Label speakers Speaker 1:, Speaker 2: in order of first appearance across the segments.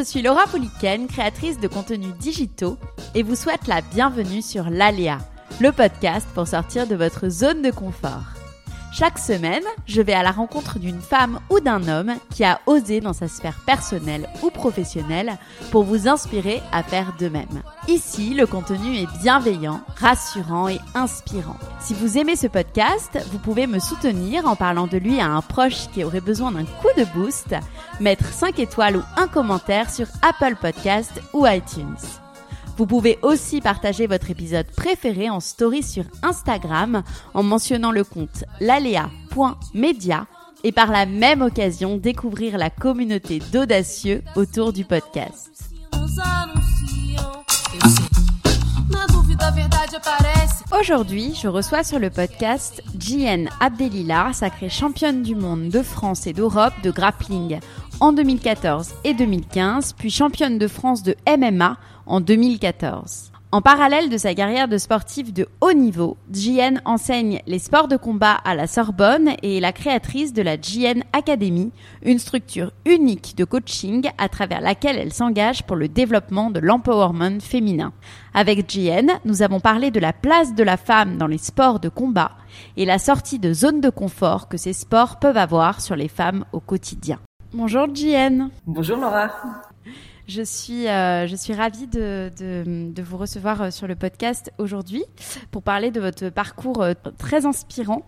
Speaker 1: je suis Laura Pouliken, créatrice de contenus digitaux, et vous souhaite la bienvenue sur l'Aléa, le podcast pour sortir de votre zone de confort. Chaque semaine, je vais à la rencontre d'une femme ou d'un homme qui a osé dans sa sphère personnelle ou professionnelle pour vous inspirer à faire de même. Ici, le contenu est bienveillant, rassurant et inspirant. Si vous aimez ce podcast, vous pouvez me soutenir en parlant de lui à un proche qui aurait besoin d'un coup de boost, mettre 5 étoiles ou un commentaire sur Apple Podcast ou iTunes. Vous pouvez aussi partager votre épisode préféré en story sur Instagram en mentionnant le compte lalea.media et par la même occasion découvrir la communauté d'audacieux autour du podcast. Aujourd'hui, je reçois sur le podcast JN Abdelila, sacrée championne du monde de France et d'Europe de grappling en 2014 et 2015, puis championne de France de MMA en 2014. En parallèle de sa carrière de sportive de haut niveau, JN enseigne les sports de combat à la Sorbonne et est la créatrice de la JN Academy, une structure unique de coaching à travers laquelle elle s'engage pour le développement de l'empowerment féminin. Avec JN, nous avons parlé de la place de la femme dans les sports de combat et la sortie de zone de confort que ces sports peuvent avoir sur les femmes au quotidien. Bonjour JN.
Speaker 2: Bonjour Laura.
Speaker 1: Je suis, euh, je suis ravie de, de, vous recevoir euh, sur le podcast aujourd'hui pour parler de votre parcours euh, très inspirant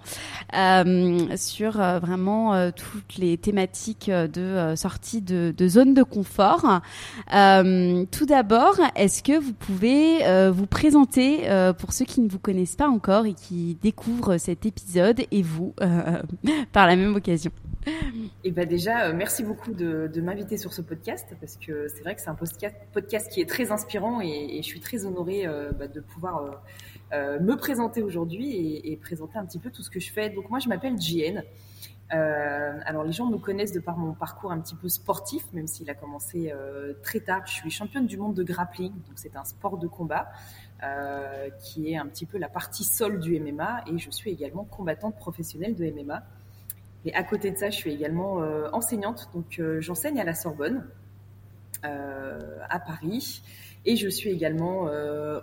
Speaker 1: sur vraiment toutes les thématiques de sortie de, de, zone de confort. tout d'abord, est-ce que vous pouvez vous présenter pour ceux qui ne vous connaissent pas encore et qui découvrent cet épisode et vous par la même occasion?
Speaker 2: Et ben déjà, euh, merci beaucoup de, m'inviter sur ce podcast parce que c'est vrai que c'est un podcast, qui est très inspirant et, je suis très honorée euh, bah, de pouvoir euh, me présenter aujourd'hui et, et, présenter un petit peu tout ce que je fais. Donc moi, je m'appelle JN. alors les gens me connaissent de par mon parcours un petit peu sportif, même s'il a commencé très tard. Je suis championne du monde de grappling, donc c'est un sport de combat. qui est un petit peu la partie sol du MMA et je suis également combattante professionnelle de MMA. Et à côté de ça, je suis également euh, enseignante, donc euh, j'enseigne à la Sorbonne, euh, à Paris. Et je suis également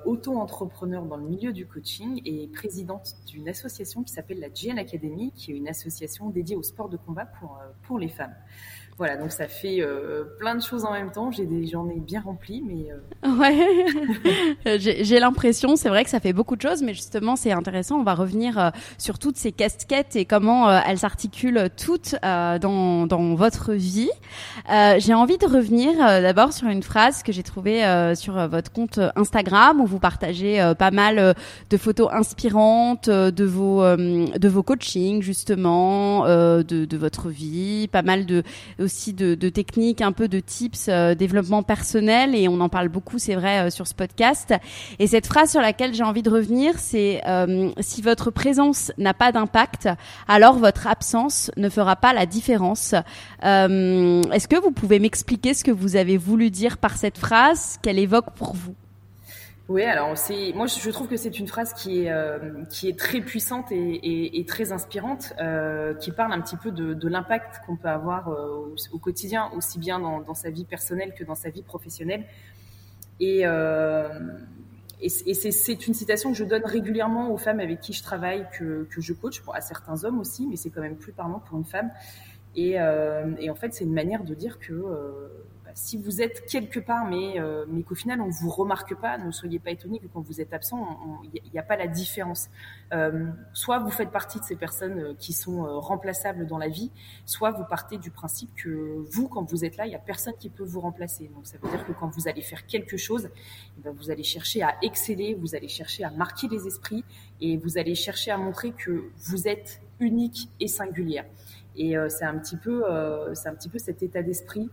Speaker 2: auto-entrepreneur dans le milieu du coaching et présidente d'une association qui s'appelle la GN Academy, qui est une association dédiée au sport de combat pour les femmes. Voilà, donc ça fait euh, plein de choses en même temps. J'ai des journées bien remplies, mais
Speaker 1: euh... ouais, j'ai l'impression, c'est vrai que ça fait beaucoup de choses, mais justement c'est intéressant. On va revenir euh, sur toutes ces casquettes et comment euh, elles s'articulent toutes dans, dans votre vie. j'ai envie de revenir d'abord sur une phrase que j'ai trouvée sur votre compte Instagram où vous partagez pas mal de photos inspirantes de vos de vos coachings justement, de, de votre vie, pas mal de aussi de, techniques, un peu de tips, euh, développement personnel, et on en parle beaucoup, c'est vrai, euh, sur ce podcast. Et cette phrase sur laquelle j'ai envie de revenir, c'est euh, si votre présence n'a pas d'impact, alors votre absence ne fera pas la différence. Est-ce que vous pouvez m'expliquer ce que vous avez voulu dire par cette phrase, qu'elle évoque pour vous?
Speaker 2: Oui, alors c'est moi je trouve que c'est une phrase qui est euh, qui est très puissante et, et, très inspirante, euh, qui parle un petit peu de, de l'impact qu'on peut avoir euh, au, quotidien, aussi bien dans, dans, sa vie personnelle que dans sa vie professionnelle. Et, et, c'est une citation que je donne régulièrement aux femmes avec qui je travaille, que, que je coach, à certains hommes aussi, mais c'est quand même plus parlant pour une femme. Et en fait, c'est une manière de dire que si vous êtes quelque part, mais, euh, mais qu'au final on ne vous remarque pas, ne soyez pas étonnés que quand vous êtes absent, il n'y a pas la différence. Euh, soit vous faites partie de ces personnes euh, qui sont remplaçables dans la vie, soit vous partez du principe que vous, quand vous êtes là, il n'y a personne qui peut vous remplacer. Donc ça veut dire que quand vous allez faire quelque chose, eh ben, vous allez chercher à exceller, vous allez chercher à marquer les esprits et vous allez chercher à montrer que vous êtes unique et singulière. Et c'est un petit c'est un petit peu cet état d'esprit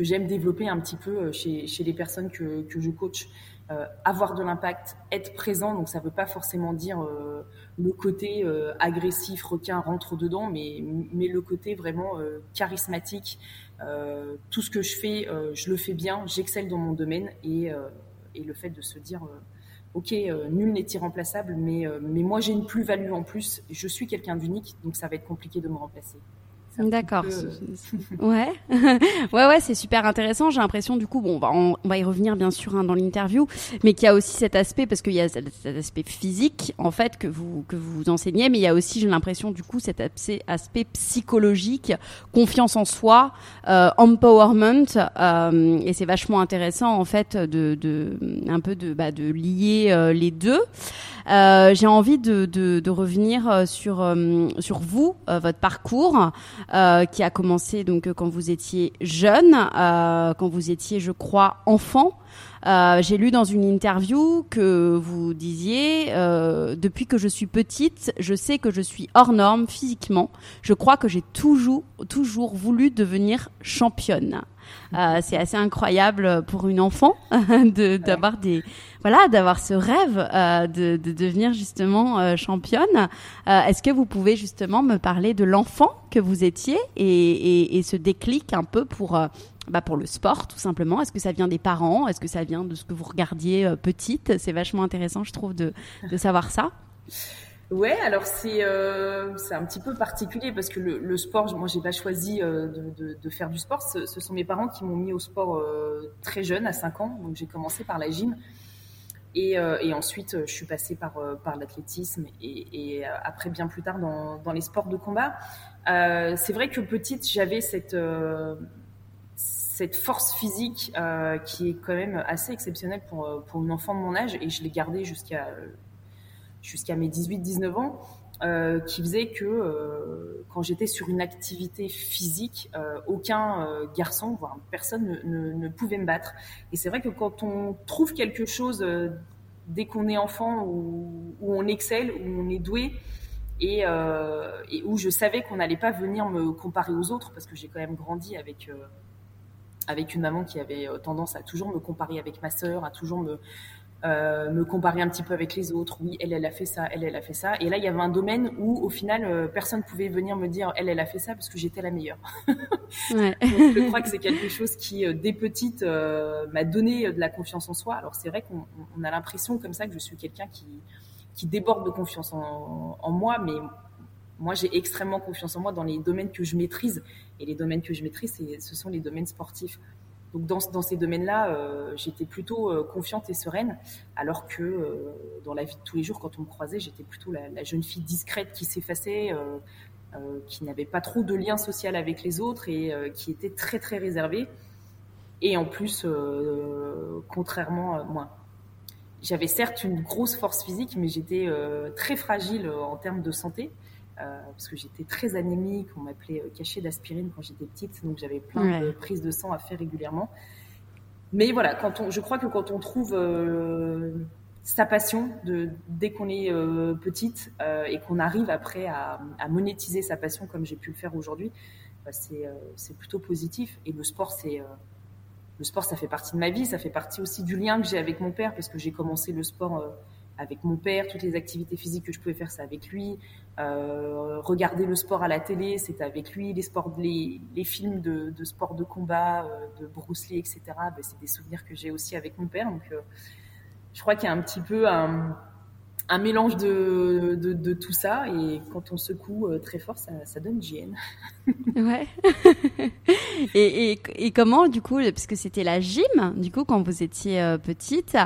Speaker 2: que j'aime développer un petit peu euh, chez, les personnes que, je coach. Euh, avoir de l'impact, être présent, donc ça ne veut pas forcément dire euh, le côté agressif, requin rentre dedans, mais, mais le côté vraiment charismatique. tout ce que je fais, je le fais bien, j'excelle dans mon domaine et, et le fait de se dire ok, nul n'est irremplaçable, mais, mais moi j'ai une plus-value en plus, je suis quelqu'un d'unique, donc ça va être compliqué de me remplacer.
Speaker 1: D'accord. ouais, ouais, ouais, c'est super intéressant. J'ai l'impression, du coup, bon, on va, y revenir bien sûr hein, dans l'interview, mais qu'il y a aussi cet aspect parce qu'il y a cet, aspect physique en fait que vous que vous enseignez, mais il y a aussi, j'ai l'impression, du coup, cet aspect, aspect psychologique, confiance en soi, euh, empowerment, euh, et c'est vachement intéressant en fait de, de un peu de bah, de lier euh, les deux. Euh, j'ai envie de, de, de, revenir euh, sur euh, sur vous, votre parcours qui a commencé donc quand vous étiez jeune, quand vous étiez, je crois, enfant. Euh, j'ai lu dans une interview que vous disiez euh, depuis que je suis petite, je sais que je suis hors norme physiquement. Je crois que j'ai toujours toujours voulu devenir championne. Euh, c'est assez incroyable pour une enfant de d'avoir des voilà d'avoir ce rêve euh, de, de devenir justement euh, championne. Euh, est-ce que vous pouvez justement me parler de l'enfant que vous étiez et, et, et ce déclic un peu pour bah pour le sport tout simplement? Est-ce que ça vient des parents? Est-ce que ça vient de ce que vous regardiez petite? C'est vachement intéressant, je trouve, de, de savoir ça.
Speaker 2: Ouais, alors c'est euh, c'est un petit peu particulier parce que le, sport, moi j'ai pas choisi euh, de, faire du sport. Ce, sont mes parents qui m'ont mis au sport euh, très jeune, à 5 ans. Donc j'ai commencé par la gym et, ensuite je suis passée par l'athlétisme et, et, après bien plus tard dans, dans les sports de combat. c'est vrai que petite j'avais cette cette force physique qui est quand même assez exceptionnelle pour pour une enfant de mon âge et je l'ai gardée jusqu'à jusqu'à mes 18-19 ans, euh, qui faisait que euh, quand j'étais sur une activité physique, euh, aucun garçon, voire personne ne, ne, pouvait me battre. Et c'est vrai que quand on trouve quelque chose dès qu'on est enfant où, où, on excelle, où on est doué, et, et où je savais qu'on n'allait pas venir me comparer aux autres, parce que j'ai quand même grandi avec avec une maman qui avait tendance à toujours me comparer avec ma sœur, à toujours me euh, me comparer un petit peu avec les autres. Oui, elle, elle a fait ça, elle, elle a fait ça. Et là, il y avait un domaine où, au final, euh, personne pouvait venir me dire, elle, elle a fait ça parce que j'étais la meilleure. ouais. Donc, je crois que c'est quelque chose qui, euh, dès petite, euh, m'a donné de la confiance en soi. Alors, c'est vrai qu'on on a l'impression comme ça que je suis quelqu'un qui, qui déborde de confiance en, en moi, mais moi, j'ai extrêmement confiance en moi dans les domaines que je maîtrise. Et les domaines que je maîtrise, ce sont les domaines sportifs. Donc dans, ces domaines-là, euh, j'étais plutôt euh, confiante et sereine, alors que euh, dans la vie de tous les jours, quand on me croisait, j'étais plutôt la, jeune fille discrète qui s'effaçait, qui n'avait pas trop de lien social avec les autres et qui était très très réservée. Et en plus, contrairement, moi, j'avais certes une grosse force physique, mais j'étais très fragile en termes de santé. Euh, parce que j'étais très anémique, on m'appelait euh, cachet d'aspirine quand j'étais petite, donc j'avais plein de prises de sang à faire régulièrement. Mais voilà, quand on, je crois que quand on trouve euh, sa passion de, dès qu'on est euh, petite euh, et qu'on arrive après à, à, monétiser sa passion comme j'ai pu le faire aujourd'hui, bah c'est c'est plutôt positif. Et le sport, c'est le sport, ça fait partie de ma vie, ça fait partie aussi du lien que j'ai avec mon père parce que j'ai commencé le sport avec mon père, toutes les activités physiques que je pouvais faire, c'est avec lui. Euh, regarder le sport à la télé, c'était avec lui. Les sports, les films de, de, sport de combat, euh, de Bruce Lee, etc. Ben, c'est des souvenirs que j'ai aussi avec mon père. Donc, euh, je crois qu'il y a un petit peu un, un mélange de, de, tout ça. Et quand on secoue euh, très fort, ça, donne gêne.
Speaker 1: ouais. et, et, comment, du coup, parce que c'était la gym, du coup, quand vous étiez euh, petite.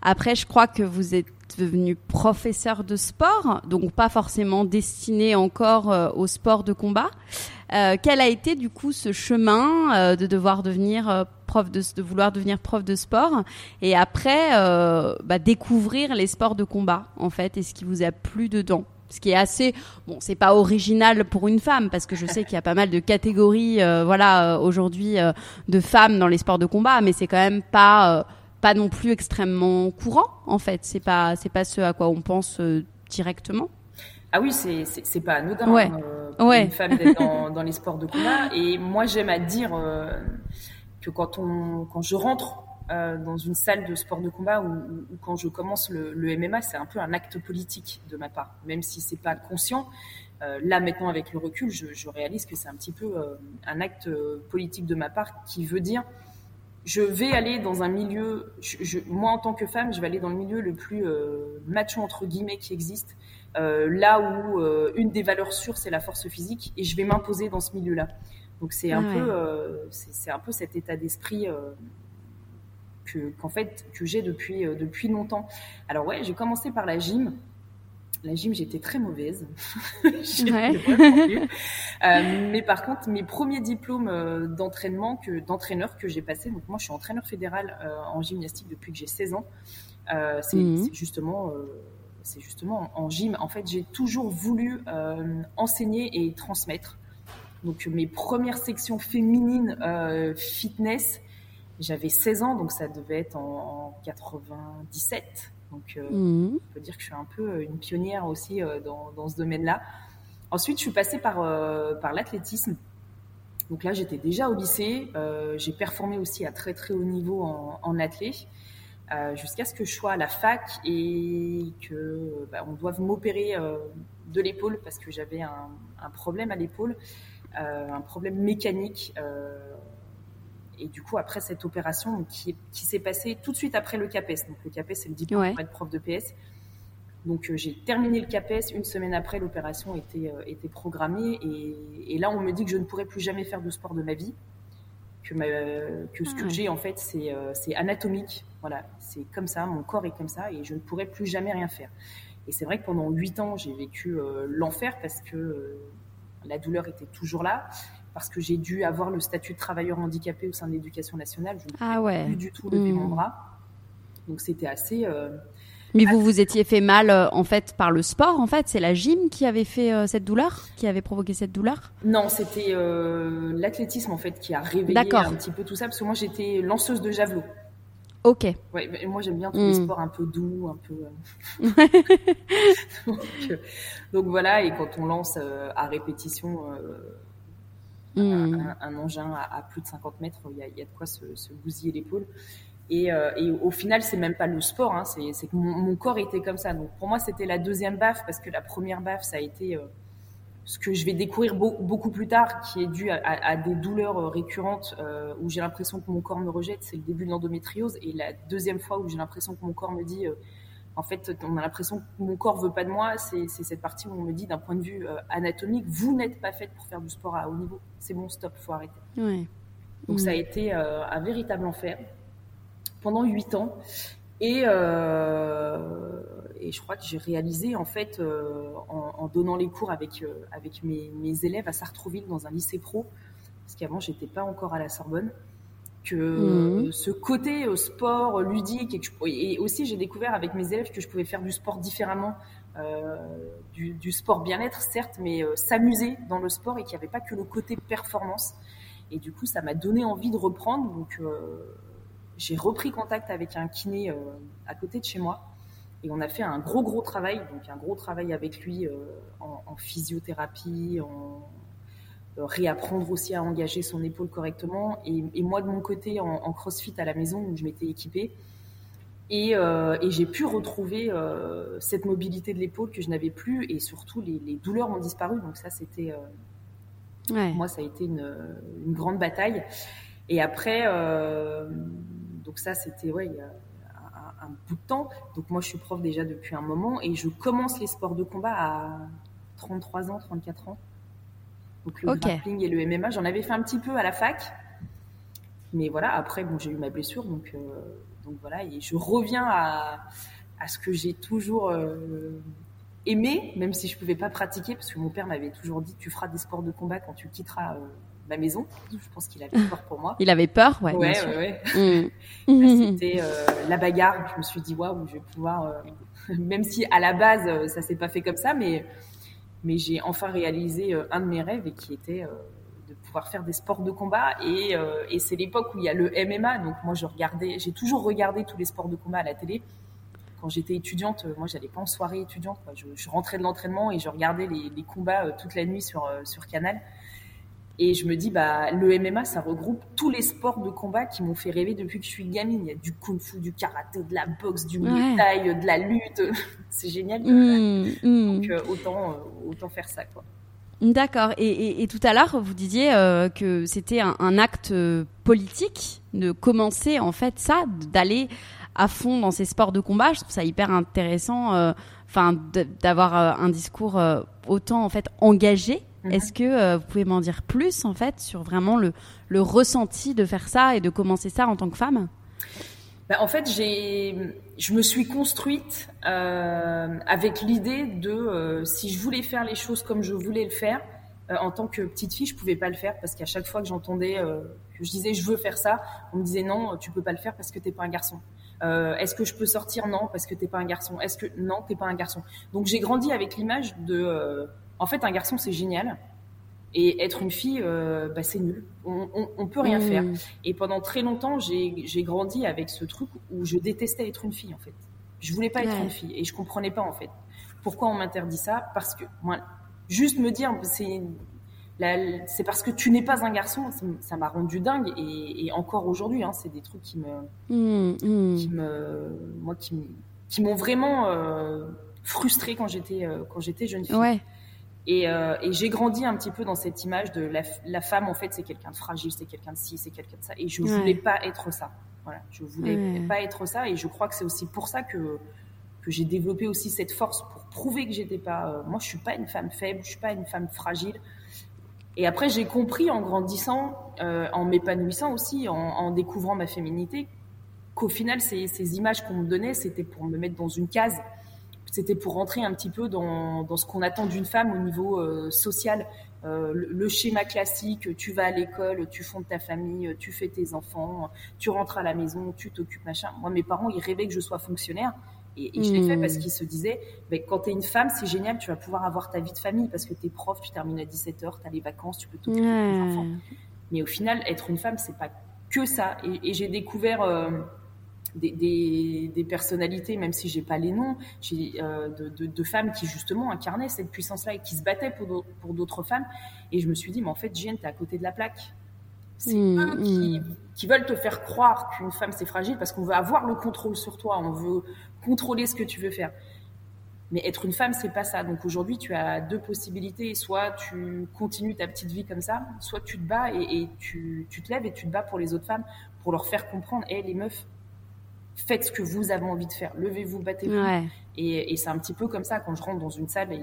Speaker 1: Après, je crois que vous êtes devenu professeur de sport, donc pas forcément destiné encore euh, au sport de combat. Quel a été du coup ce chemin de devoir devenir prof de, de vouloir devenir prof de sport et après euh, bah, découvrir les sports de combat en fait et ce qui vous a plu dedans ce qui est assez bon c'est pas original pour une femme parce que je sais qu'il y a pas mal de catégories voilà aujourd'hui de femmes dans les sports de combat mais c'est quand même pas pas non plus extrêmement courant en fait. C'est pas c'est pas ce à quoi on pense euh, directement.
Speaker 2: Ah oui, c'est c'est pas anodin ouais. euh, pour ouais. une femme d'être dans, dans, les sports de combat. Et moi, j'aime à dire euh, que quand on quand je rentre euh, dans une salle de sport de combat ou, quand je commence le, MMA, c'est un peu un acte politique de ma part, même si c'est pas conscient. Euh, là maintenant, avec le recul, je, réalise que c'est un petit peu un acte politique de ma part qui veut dire je vais aller dans un milieu, moi en tant que femme, je vais aller dans le milieu le plus euh, macho entre guillemets qui existe, euh, là où euh, une des valeurs sûres c'est la force physique, et je vais m'imposer dans ce milieu-là. Donc c'est un peu, c'est un peu cet état d'esprit que qu'en fait que j'ai depuis depuis longtemps. Alors ouais, j'ai commencé par la gym. La gym, j'étais très mauvaise. ouais. euh, mais par contre, mes premiers diplômes euh, d'entraînement, que d'entraîneur que j'ai passé, donc moi je suis entraîneur fédéral euh, en gymnastique depuis que j'ai 16 ans, euh, mhm. c'est justement, c'est justement en, gym. En fait, j'ai toujours voulu enseigner et transmettre. Donc mes premières sections féminines fitness, j'avais 16 ans, donc ça devait être en, en 97. Donc, euh, mhm. on peut dire que je suis un peu euh, une pionnière aussi euh, dans, dans, ce domaine-là. Ensuite, je suis passée par, par l'athlétisme. Donc là, j'étais déjà au lycée. j'ai performé aussi à très très haut niveau en, en athlé. jusqu'à ce que je sois à la fac et que bah, on doive m'opérer de l'épaule parce que j'avais un, un, problème à l'épaule, un problème mécanique et du coup, après cette opération qui, qui s'est passée tout de suite après le CAPES, donc le CAPES, c'est le diplôme pour être prof de PS. Donc euh, j'ai terminé le CAPES, une semaine après, l'opération était, euh, était programmée. Et, et, là, on me dit que je ne pourrais plus jamais faire de sport de ma vie. Que, ma, que ce que ah j'ai, en fait, c'est euh, c'est anatomique. Voilà, c'est comme ça, mon corps est comme ça, et je ne pourrais plus jamais rien faire. Et c'est vrai que pendant huit ans, j'ai vécu l'enfer parce que la douleur était toujours là parce que j'ai dû avoir le statut de travailleur handicapé au sein de l'éducation nationale. Je ne ah ouais. plus du tout lever mon hmm. bras. Donc c'était assez. Euh,
Speaker 1: mais vous vous étiez fait mal euh, en fait par le sport en fait c'est la gym qui avait fait euh, cette douleur qui avait provoqué cette douleur?
Speaker 2: Non c'était l'athlétisme en fait qui a réveillé un petit peu tout ça parce que moi j'étais lanceuse de javelot.
Speaker 1: Ok.
Speaker 2: Ouais, moi j'aime bien tous les hmm. sports un peu doux, un peu. donc, voilà, et quand on lance à répétition Mm. Un, engin à, plus de 50 mètres, il y a, de quoi se, bousiller l'épaule. Euh, et, au final, c'est même pas le sport, hein, c'est que mon, corps était comme ça. Donc pour moi, c'était la deuxième baffe parce que la première baffe, ça a été euh, ce que je vais découvrir beaucoup plus tard, qui est dû à, des douleurs euh, récurrentes où j'ai l'impression que mon corps me rejette. C'est le début de l'endométriose. Et la deuxième fois où j'ai l'impression que mon corps me dit en fait, on a l'impression que mon corps veut pas de moi. C'est cette partie où on me dit, d'un point de vue euh, anatomique, vous n'êtes pas faite pour faire du sport à haut niveau. C'est bon, stop, faut arrêter. Donc ça a mm. été euh, un véritable enfer pendant huit ans. Et, euh, et je crois que j'ai réalisé, en fait, en, donnant les cours avec, avec mes, mes, élèves à Sartrouville dans un lycée pro, parce qu'avant, j'étais pas encore à la Sorbonne, que mhm. ce côté euh, sport ludique et, aussi j'ai découvert avec mes élèves que je pouvais faire du sport différemment, euh, du, sport bien-être certes, mais euh, s'amuser dans le sport et qu'il n'y avait pas que le côté performance. Et du coup, ça m'a donné envie de reprendre. Donc, j'ai repris contact avec un kiné à côté de chez moi et on a fait un gros gros travail, donc un gros travail avec lui en, en, physiothérapie, en, euh, réapprendre aussi à engager son épaule correctement. Et, moi, de mon côté, en, crossfit à la maison, où je m'étais équipée, et, euh, j'ai pu retrouver euh, cette mobilité de l'épaule que je n'avais plus, et surtout les, douleurs ont disparu. Donc ça, c'était, moi, ça a été une, grande bataille. Et après, donc ça, c'était ouais, il y a un, bout de temps. Donc moi, je suis prof déjà depuis un moment, et je commence les sports de combat à 33 ans, 34 ans. Donc le grappling et le MMA, j'en avais fait un petit peu à la fac. Mais voilà, après, bon, j'ai eu ma blessure, donc, euh, donc voilà, et je reviens à, à ce que j'ai toujours euh, aimé, même si je pouvais pas pratiquer, parce que mon père m'avait toujours dit, tu feras des sports de combat quand tu quitteras euh, ma maison. Je pense qu'il avait peur pour moi.
Speaker 1: Il avait peur, ouais.
Speaker 2: Ouais, ouais, ouais. Mm. C'était la bagarre. Je me suis dit, waouh, je vais pouvoir, même si à la base ça s'est pas fait comme ça, mais mais j'ai enfin réalisé euh, un de mes rêves et qui était euh, de pouvoir faire des sports de combat et, euh, et c'est l'époque où il y a le MMA donc moi je regardais j'ai toujours regardé tous les sports de combat à la télé quand j'étais étudiante moi j'allais pas en soirée étudiante Je, je, rentrais de l'entraînement et je regardais les, les combats toute la nuit sur sur Canal et je me dis, bah, le MMA, ça regroupe tous les sports de combat qui m'ont fait rêver depuis que je suis gamine. Il y a du kung-fu, du karaté, de la boxe, du muay thai, de la lutte. C'est génial. Mmh, mmh. Donc, euh, autant, euh, autant faire ça, quoi.
Speaker 1: D'accord. Et, tout à l'heure, vous disiez que c'était un, acte politique de commencer en fait ça, d'aller à fond dans ces sports de combat. Je trouve ça hyper intéressant, enfin, d'avoir un discours autant en fait engagé Mhm. Est-ce que euh, vous pouvez m'en dire plus en fait sur vraiment le, le ressenti de faire ça et de commencer ça en tant que femme?
Speaker 2: Bah, en fait, j'ai, je me suis construite euh, avec l'idée de euh, si je voulais faire les choses comme je voulais le faire, en tant que petite fille, je pouvais pas le faire parce qu'à chaque fois que j'entendais, que je disais je veux faire ça, on me disait non, tu peux pas le faire parce que t'es pas un garçon. Est-ce que je peux sortir? Non, parce que t'es pas un garçon. Est-ce que non, t'es pas un garçon. Donc j'ai grandi avec l'image de en fait, un garçon, c'est génial. Et être une fille, euh, bah, c'est nul. On, on, peut rien mmh. faire. Et pendant très longtemps, j'ai grandi avec ce truc où je détestais être une fille, en fait. Je voulais pas être une fille. Et je comprenais pas, en fait. Pourquoi on m'interdit ça Parce que, moi, juste me dire, c'est c'est parce que tu n'es pas un garçon, ça m'a rendu dingue et, encore aujourd'hui, hein, c'est des trucs qui me, mmh, mmh. qui me, moi, qui, qui m'ont vraiment euh, frustrée quand j'étais euh, quand j'étais jeune fille. Ouais. Et, euh, et j'ai grandi un petit peu dans cette image de la, la femme, en fait, c'est quelqu'un de fragile, c'est quelqu'un de ci, c'est quelqu'un de ça. Et je voulais pas être ça. Voilà, je voulais pas être ça. Et je crois que c'est aussi pour ça que, que j'ai développé aussi cette force pour prouver que j'étais pas. Euh, moi, je suis pas une femme faible, je suis pas une femme fragile. Et après, j'ai compris en grandissant, euh, en m'épanouissant aussi, en, en, découvrant ma féminité, qu'au final, ces, ces images qu'on me donnait, c'était pour me mettre dans une case c'était pour rentrer un petit peu dans, dans ce qu'on attend d'une femme au niveau euh, social. Euh, le, schéma classique, tu vas à l'école, tu fondes ta famille, tu fais tes enfants, tu rentres à la maison, tu t'occupes, machin. Moi, mes parents, ils rêvaient que je sois fonctionnaire. Et, et je l'ai fait parce hmm. qu'ils se disaient, mais quand tu es une femme, c'est génial, tu vas pouvoir avoir ta vie de famille parce que tu es prof, tu termines à 17h, tu as les vacances, tu peux t'occuper de tes enfants. Mais au final, être une femme, c'est pas que ça. Et, et j'ai découvert... Euh, des, des, personnalités, même si j'ai pas les noms, euh, de, de, de, femmes qui justement incarnaient cette puissance-là et qui se battaient pour, pour d'autres femmes. Et je me suis dit, mais en fait, Jeanne, t'es à côté de la plaque. C'est mmh, eux qui, mmh. qui, veulent te faire croire qu'une femme c'est fragile parce qu'on veut avoir le contrôle sur toi, on veut contrôler ce que tu veux faire. Mais être une femme, c'est pas ça. Donc aujourd'hui, tu as deux possibilités. Soit tu continues ta petite vie comme ça, soit tu te bats et, et tu, tu, te lèves et tu te bats pour les autres femmes, pour leur faire comprendre, hé, les meufs, faites ce que vous avez envie de faire, levez-vous, battez-vous. Et, c'est un petit peu comme ça quand je rentre dans une salle et,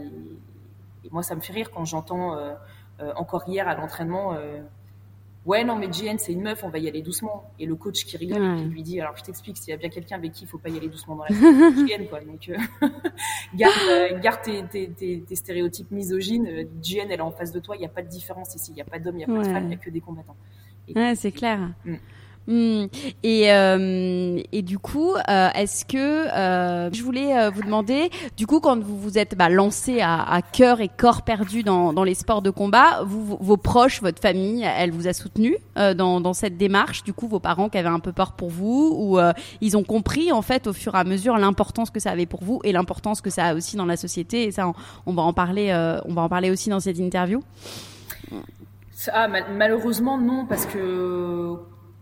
Speaker 2: moi ça me fait rire quand j'entends euh, euh, encore hier à l'entraînement. Euh, ouais, non, mais JN, c'est une meuf, on va y aller doucement. Et le coach qui rigole, qui lui dit Alors, je t'explique, s'il y a bien quelqu'un avec qui il faut pas y aller doucement dans la salle, JN, quoi. Donc, garde, garde tes, stéréotypes misogynes. JN, elle est en face de toi, il n'y a pas de différence ici. Il n'y a pas d'homme, il n'y a pas de femme, il n'y a que des combattants.
Speaker 1: ouais, c'est clair. Mm. Hmm. Et, euh, et du coup, euh, est-ce que euh, je voulais vous demander, du coup, quand vous vous êtes bah, lancé à, cœur et corps perdu dans, les sports de combat, vos proches, votre famille, elle vous a soutenu dans, cette démarche? Du coup, vos parents qui avaient un peu peur pour vous, ou ils ont compris en fait au fur et à mesure l'importance que ça avait pour vous et l'importance que ça a aussi dans la société? Et ça, on, on va en parler, on va en parler aussi dans cette interview.
Speaker 2: Ah, malheureusement non, parce que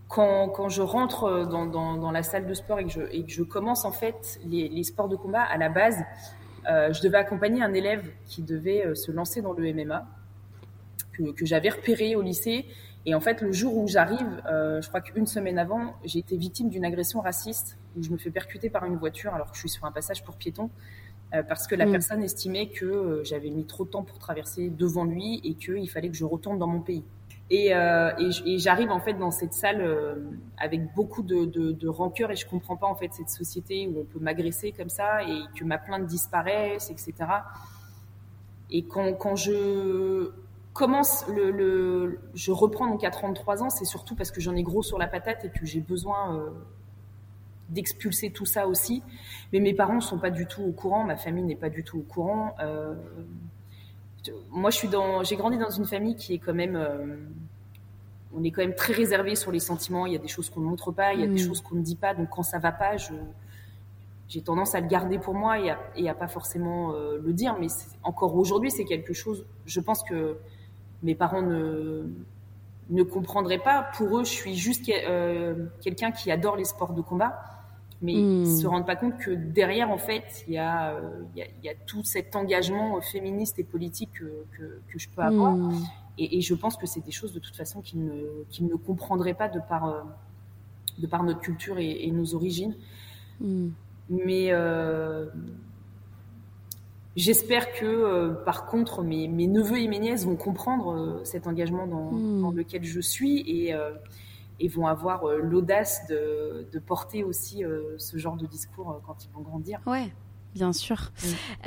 Speaker 2: quand, quand, je rentre euh, dans, dans, dans, la salle de sport et que je, et que je commence en fait les, les, sports de combat à la base, euh, je devais accompagner un élève qui devait euh, se lancer dans le MMA que, que j'avais repéré au lycée. Et en fait, le jour où j'arrive, euh, je crois qu'une semaine avant, j'ai été victime d'une agression raciste où je me fais percuter par une voiture alors que je suis sur un passage pour piétons. Euh, parce que la mm. personne estimait que j'avais mis trop de temps pour traverser devant lui et qu'il fallait que je retourne dans mon pays. Et, euh, et, j'arrive en fait dans cette salle euh, avec beaucoup de, de, rancœur et je comprends pas en fait cette société où on peut m'agresser comme ça et que ma plainte disparaisse, etc. Et quand, je commence le, je reprends donc à 33 ans, c'est surtout parce que j'en ai gros sur la patate et que j'ai besoin euh, d'expulser tout ça aussi. Mais mes parents sont pas du tout au courant, ma famille n'est pas du tout au courant. Moi, je suis dans, j'ai grandi dans une famille qui est quand même, euh, on est quand même très réservé sur les sentiments. Il y a des choses qu'on ne montre pas, il y a des mm. choses qu'on ne dit pas. Donc, quand ça va pas, je, j'ai tendance à le garder pour moi et à, et à pas forcément euh, le dire. Mais encore aujourd'hui, c'est quelque chose. Je pense que mes parents ne ne comprendraient pas. Pour eux, je suis juste euh, quelqu'un qui adore les sports de combat Mais ils ils se rendent pas compte que derrière, en fait, il y a, il y a, y a tout cet engagement féministe et politique que, que, que je peux avoir. Et, et, je pense que c'est des choses de toute façon qu'ils ne, qu'ils ne comprendraient pas de par, de par notre culture et, et nos origines. Mais euh, j'espère que, euh, par contre, mes, mes, neveux et mes nièces vont comprendre euh, cet engagement dans, mm. dans, lequel je suis et, euh, et vont avoir euh, l'audace de, de, porter aussi ce genre de discours quand ils vont grandir.
Speaker 1: Ouais. Bien sûr.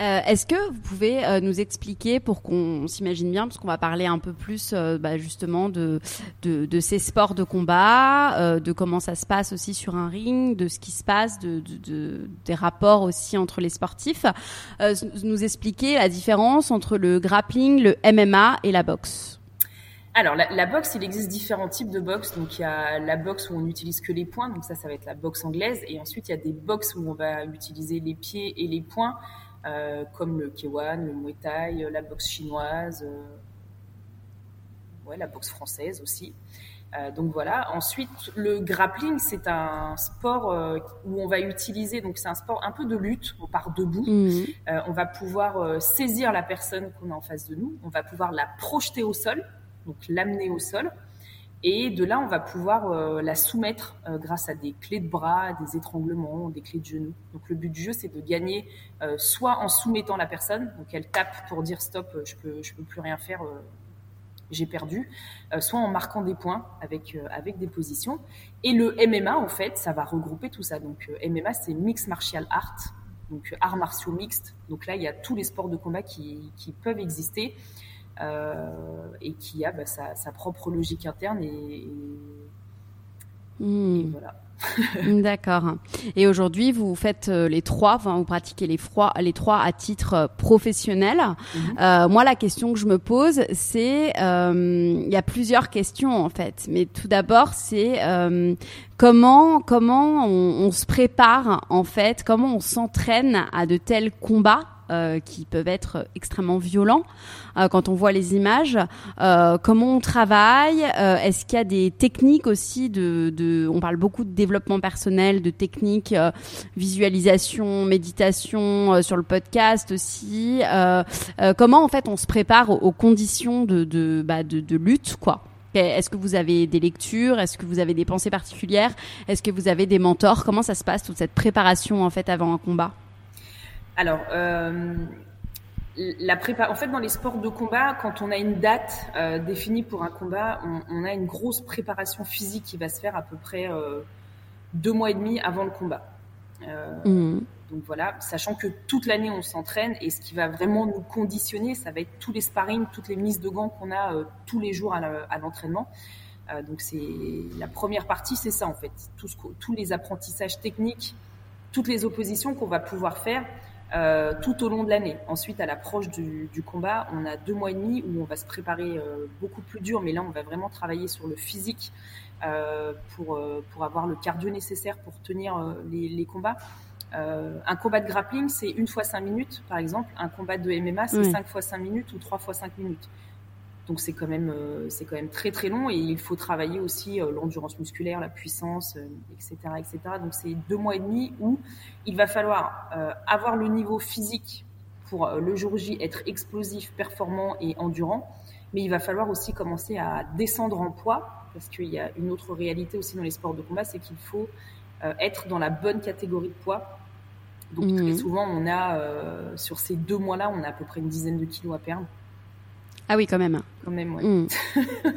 Speaker 1: Euh, Est-ce que vous pouvez euh, nous expliquer pour qu'on s'imagine bien, parce qu'on va parler un peu plus euh, bah, justement de, de, de, ces sports de combat, euh, de comment ça se passe aussi sur un ring, de ce qui se passe, de, de des rapports aussi entre les sportifs, euh, nous expliquer la différence entre le grappling, le MMA et la boxe.
Speaker 2: Alors, la, la, boxe, il existe différents types de boxe. Donc, il y a la boxe où on n'utilise que les poings. Donc, ça, ça va être la boxe anglaise. Et ensuite, il y a des boxes où on va utiliser les pieds et les poings, euh, comme le K1, le Muay Thai, la boxe chinoise, euh, ouais, la boxe française aussi. Euh, donc voilà. Ensuite, le grappling, c'est un sport euh, où on va utiliser. Donc c'est un sport un peu de lutte. On part debout. Mmh. Euh, on va pouvoir saisir la personne qu'on a en face de nous. On va pouvoir la projeter au sol donc l'amener au sol. Et de là, on va pouvoir euh, la soumettre euh, grâce à des clés de bras, des étranglements, des clés de genoux. Donc le but du jeu, c'est de gagner euh, soit en soumettant la personne, donc elle tape pour dire stop, je peux, je peux plus rien faire, j'ai perdu, soit en marquant des points avec avec des positions. Et le MMA, en fait, ça va regrouper tout ça. Donc MMA, c'est Mixed Martial Art, donc arts martiaux mixtes. Donc là, il y a tous les sports de combat qui, qui peuvent exister. Euh, et qui a bah, sa, sa, propre logique interne et, et,
Speaker 1: mmh. et voilà. D'accord. Et aujourd'hui, vous faites euh, les trois, enfin, vous pratiquez les, froids, les trois à titre euh, professionnel. Mmh. Euh, moi, la question que je me pose, c'est, euh, il y a plusieurs questions en fait. Mais tout d'abord, c'est euh, comment comment on, on, se prépare en fait, comment on s'entraîne à de tels combats? Euh, qui peuvent être extrêmement violents euh, quand on voit les images. Euh, comment on travaille Est-ce qu'il y a des techniques aussi On parle beaucoup de développement personnel, de techniques, visualisation, méditation sur le podcast aussi. comment en fait on se prépare aux, conditions de, bah, lutte, est-ce que vous avez des lectures? Est-ce que vous avez des pensées particulières? Est-ce que vous avez des mentors? Comment ça se passe toute cette préparation en fait avant un combat?
Speaker 2: Alors, euh, la prépa... en fait, dans les sports de combat, quand on a une date euh, définie pour un combat, on, on, a une grosse préparation physique qui va se faire à peu près euh, deux mois et demi avant le combat. Mmh. Donc voilà, sachant que toute l'année on s'entraîne et ce qui va vraiment nous conditionner, ça va être tous les sparring, toutes les mises de gants qu'on a euh, tous les jours à l'entraînement. Euh, donc c'est la première partie, c'est ça en fait, tous les apprentissages techniques, toutes les oppositions qu'on va pouvoir faire euh, tout au long de l'année. Ensuite, à l'approche du, du, combat, on a deux mois et demi où on va se préparer euh, beaucoup plus dur, mais là, on va vraiment travailler sur le physique euh, pour, pour avoir le cardio nécessaire pour tenir les, les, combats. un combat de grappling, c'est une fois cinq minutes, par exemple. Un combat de MMA, c'est cinq fois cinq minutes ou trois fois cinq minutes. Donc c'est quand même euh, c'est quand même très très long et il faut travailler aussi euh, l'endurance musculaire, la puissance, etc., euh, etc. Donc c'est deux mois et demi où il va falloir avoir le niveau physique pour le jour J être explosif, performant et endurant, mais il va falloir aussi commencer à descendre en poids parce qu'il y a une autre réalité aussi dans les sports de combat, c'est qu'il faut être dans la bonne catégorie de poids. Donc mmh. très souvent on a sur ces deux mois-là, on a à peu près une dizaine de kilos à perdre.
Speaker 1: Ah oui, quand même.
Speaker 2: Quand même, ouais. Mmh.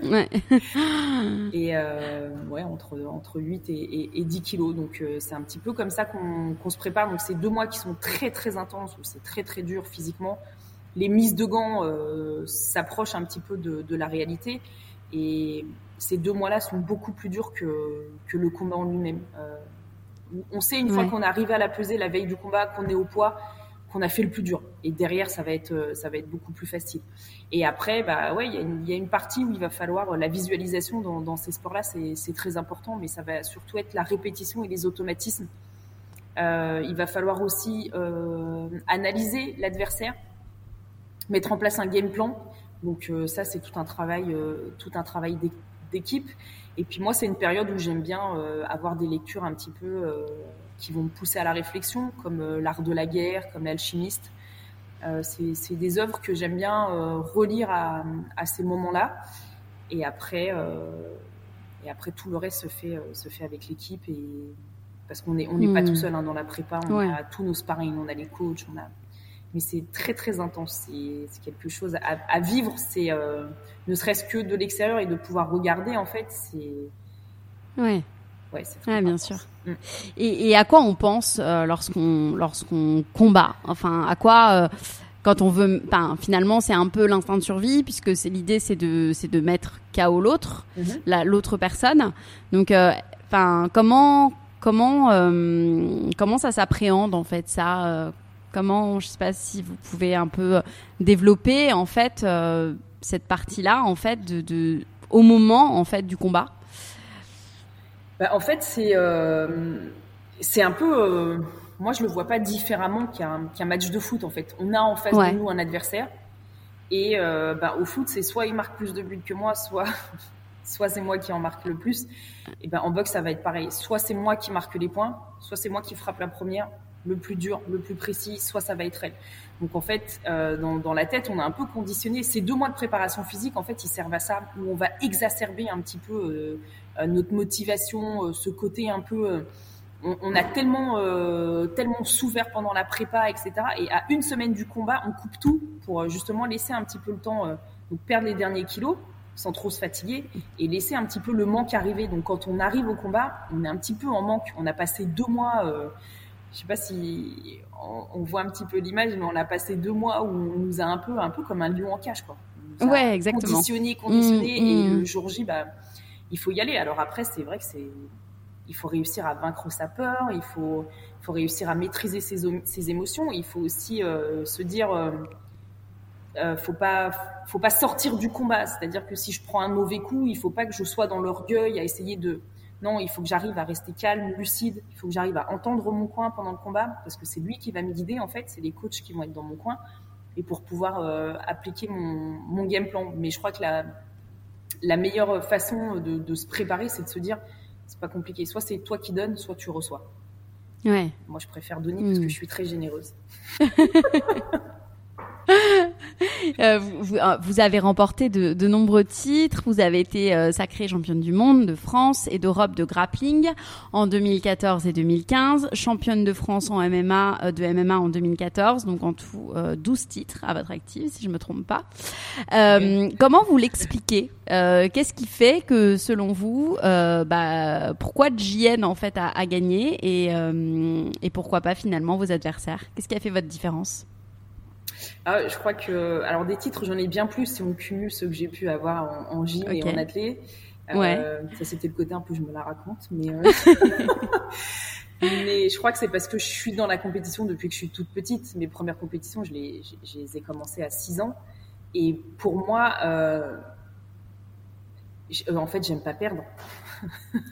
Speaker 2: ouais. et euh, ouais, entre, entre 8 et, et, et 10 kilos. Donc, euh, c'est un petit peu comme ça qu'on qu se prépare. Donc, c'est deux mois qui sont très, très intenses, où c'est très, très dur physiquement. Les mises de gants euh, s'approchent un petit peu de, de, la réalité. Et ces deux mois-là sont beaucoup plus durs que, que le combat en lui-même. Euh, on sait une ouais. fois qu'on est arrivé à la peser la veille du combat, qu'on est au poids, qu'on a fait le plus dur. Et derrière, ça va être, ça va être beaucoup plus facile. Et après, bah ouais, il y, a une partie où il va falloir la visualisation dans, ces sports-là, c'est très important, mais ça va surtout être la répétition et les automatismes. Euh, il va falloir aussi euh, analyser l'adversaire, mettre en place un game plan. Donc euh, ça, c'est tout un travail, euh, tout un travail d'équipe. Et puis moi, c'est une période où j'aime bien avoir des lectures un petit peu qui vont me pousser à la réflexion, comme l'art de la guerre, comme l'alchimiste. c'est des œuvres que j'aime bien relire à, à ces moments-là. Et après, et après tout le reste se fait se fait avec l'équipe et parce qu'on n'est on n'est pas hmm. tout seul hein, dans la prépa, on a tous nos sparring, on a les coachs, on a mais c'est très très intense. C'est quelque chose à, vivre. C'est euh, ne serait-ce que de l'extérieur et de pouvoir regarder en fait. C'est
Speaker 1: ouais. Ouais, c'est bien sûr. Mm. Et, et, à quoi on pense euh, lorsqu'on lorsqu'on combat? Enfin, à quoi euh, quand on veut enfin, finalement c'est un peu l'instinct de survie puisque c'est l'idée c'est de c'est de mettre KO l'autre, mm-hmm. la l'autre personne. Donc enfin comment comment comment ça s'appréhende en fait ça Comment, je sais pas si vous pouvez un peu euh, développer en fait euh, cette partie-là en fait de, au moment en fait du combat?
Speaker 2: Bah, en fait, c'est euh, c'est un peu moi je le vois pas différemment qu'un match de foot en fait. On a en face de nous un adversaire et bah, au foot c'est soit il marque plus de buts que moi, soit soit c'est moi qui en marque le plus. Et ben en boxe ça va être pareil. Soit c'est moi qui marque les points, soit c'est moi qui frappe la première, le plus dur, le plus précis, soit ça va être elle. Donc en fait, euh, dans, dans, la tête, on a un peu conditionné. Ces deux mois de préparation physique, en fait, ils servent à ça, où on va exacerber un petit peu euh, euh notre motivation, euh, ce côté un peu. Euh, on, a tellement, tellement souffert pendant la prépa, etc. Et à une semaine du combat, on coupe tout pour justement laisser un petit peu le temps, donc perdre les derniers kilos sans trop se fatiguer et laisser un petit peu le manque arriver. Donc quand on arrive au combat, on est un petit peu en manque. On a passé deux mois je sais pas si on, voit un petit peu l'image, mais on a passé deux mois où on nous a un peu, un peu comme un lion en cage, quoi.
Speaker 1: ouais, exactement.
Speaker 2: Conditionné, conditionné, mmh, et mmh. le jour J, bah, il faut y aller. Alors après, c'est vrai que c'est, il faut réussir à vaincre sa peur, il faut, faut réussir à maîtriser ses, ses émotions, il faut aussi euh, se dire, euh, euh, faut pas, faut pas sortir du combat. C'est-à-dire que si je prends un mauvais coup, il faut pas que je sois dans l'orgueil à essayer de non, il faut que j'arrive à rester calme, lucide. Il faut que j'arrive à entendre mon coin pendant le combat parce que c'est lui qui va me guider en fait. C'est les coachs qui vont être dans mon coin et pour pouvoir euh, appliquer mon, game plan. Mais je crois que la, la meilleure façon de, se préparer, c'est de se dire, c'est pas compliqué. Soit c'est toi qui donnes, soit tu reçois.
Speaker 1: Ouais.
Speaker 2: Moi, je préfère donner parce que je suis très généreuse.
Speaker 1: Euh, vous, euh, vous, avez remporté de, de, nombreux titres. Vous avez été euh, sacrée championne du monde, de France et d'Europe de grappling en 2014 et 2015. Championne de France en MMA, de MMA en 2014. Donc en tout 12 titres à votre actif, si je me trompe pas. Comment vous l'expliquez Qu'est-ce qui fait que, selon vous, bah, pourquoi JN en fait a, a gagné et, et pourquoi pas finalement vos adversaires? Qu'est-ce qui a fait votre différence?
Speaker 2: Ah, je crois que, alors des titres, j'en ai bien plus si on cumule ceux que j'ai pu avoir en, en gym et en athlé. Euh, ça, c'était le côté un peu, je me la raconte, mais. Euh... mais je crois que c'est parce que je suis dans la compétition depuis que je suis toute petite. Mes premières compétitions, je les, je les ai commencées à 6 ans. Et pour moi, euh, en fait, j'aime pas perdre.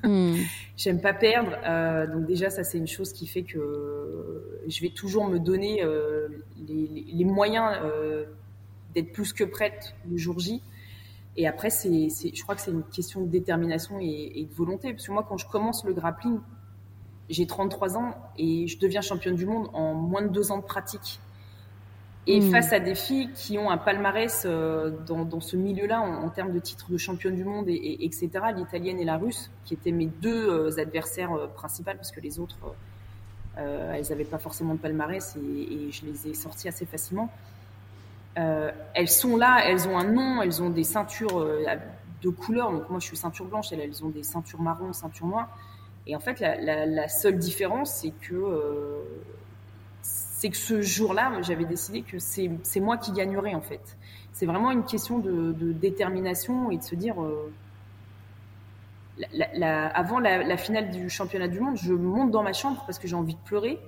Speaker 2: Hmm. J'aime pas perdre. Euh, donc déjà, ça c'est une chose qui fait que je vais toujours me donner euh, les, moyens euh, d'être plus que prête le jour J. Et après, c'est, je crois que c'est une question de détermination et, et, de volonté. Parce que moi, quand je commence le grappling, j'ai 33 ans et je deviens championne du monde en moins de deux ans de pratique. Et hmm. face à des filles qui ont un palmarès euh, dans, dans, ce milieu-là en, en, termes de titres de championne du monde, et, et etc., l'italienne et la russe, qui étaient mes deux euh, adversaires euh, principales, parce que les autres, elles n'avaient pas forcément de palmarès, et, et, je les ai sorties assez facilement. elles sont là, elles ont un nom, elles ont des ceintures de couleur. Donc moi, je suis ceinture blanche, elles, elles ont des ceintures marron, ceinture noire. Et en fait, la, la, la seule différence, c'est que c'est que ce jour-là, j'avais décidé que c'est moi qui gagnerais en fait. C'est vraiment une question de, détermination et de se dire, euh, avant la, finale du championnat du monde, je monte dans ma chambre parce que j'ai envie de pleurer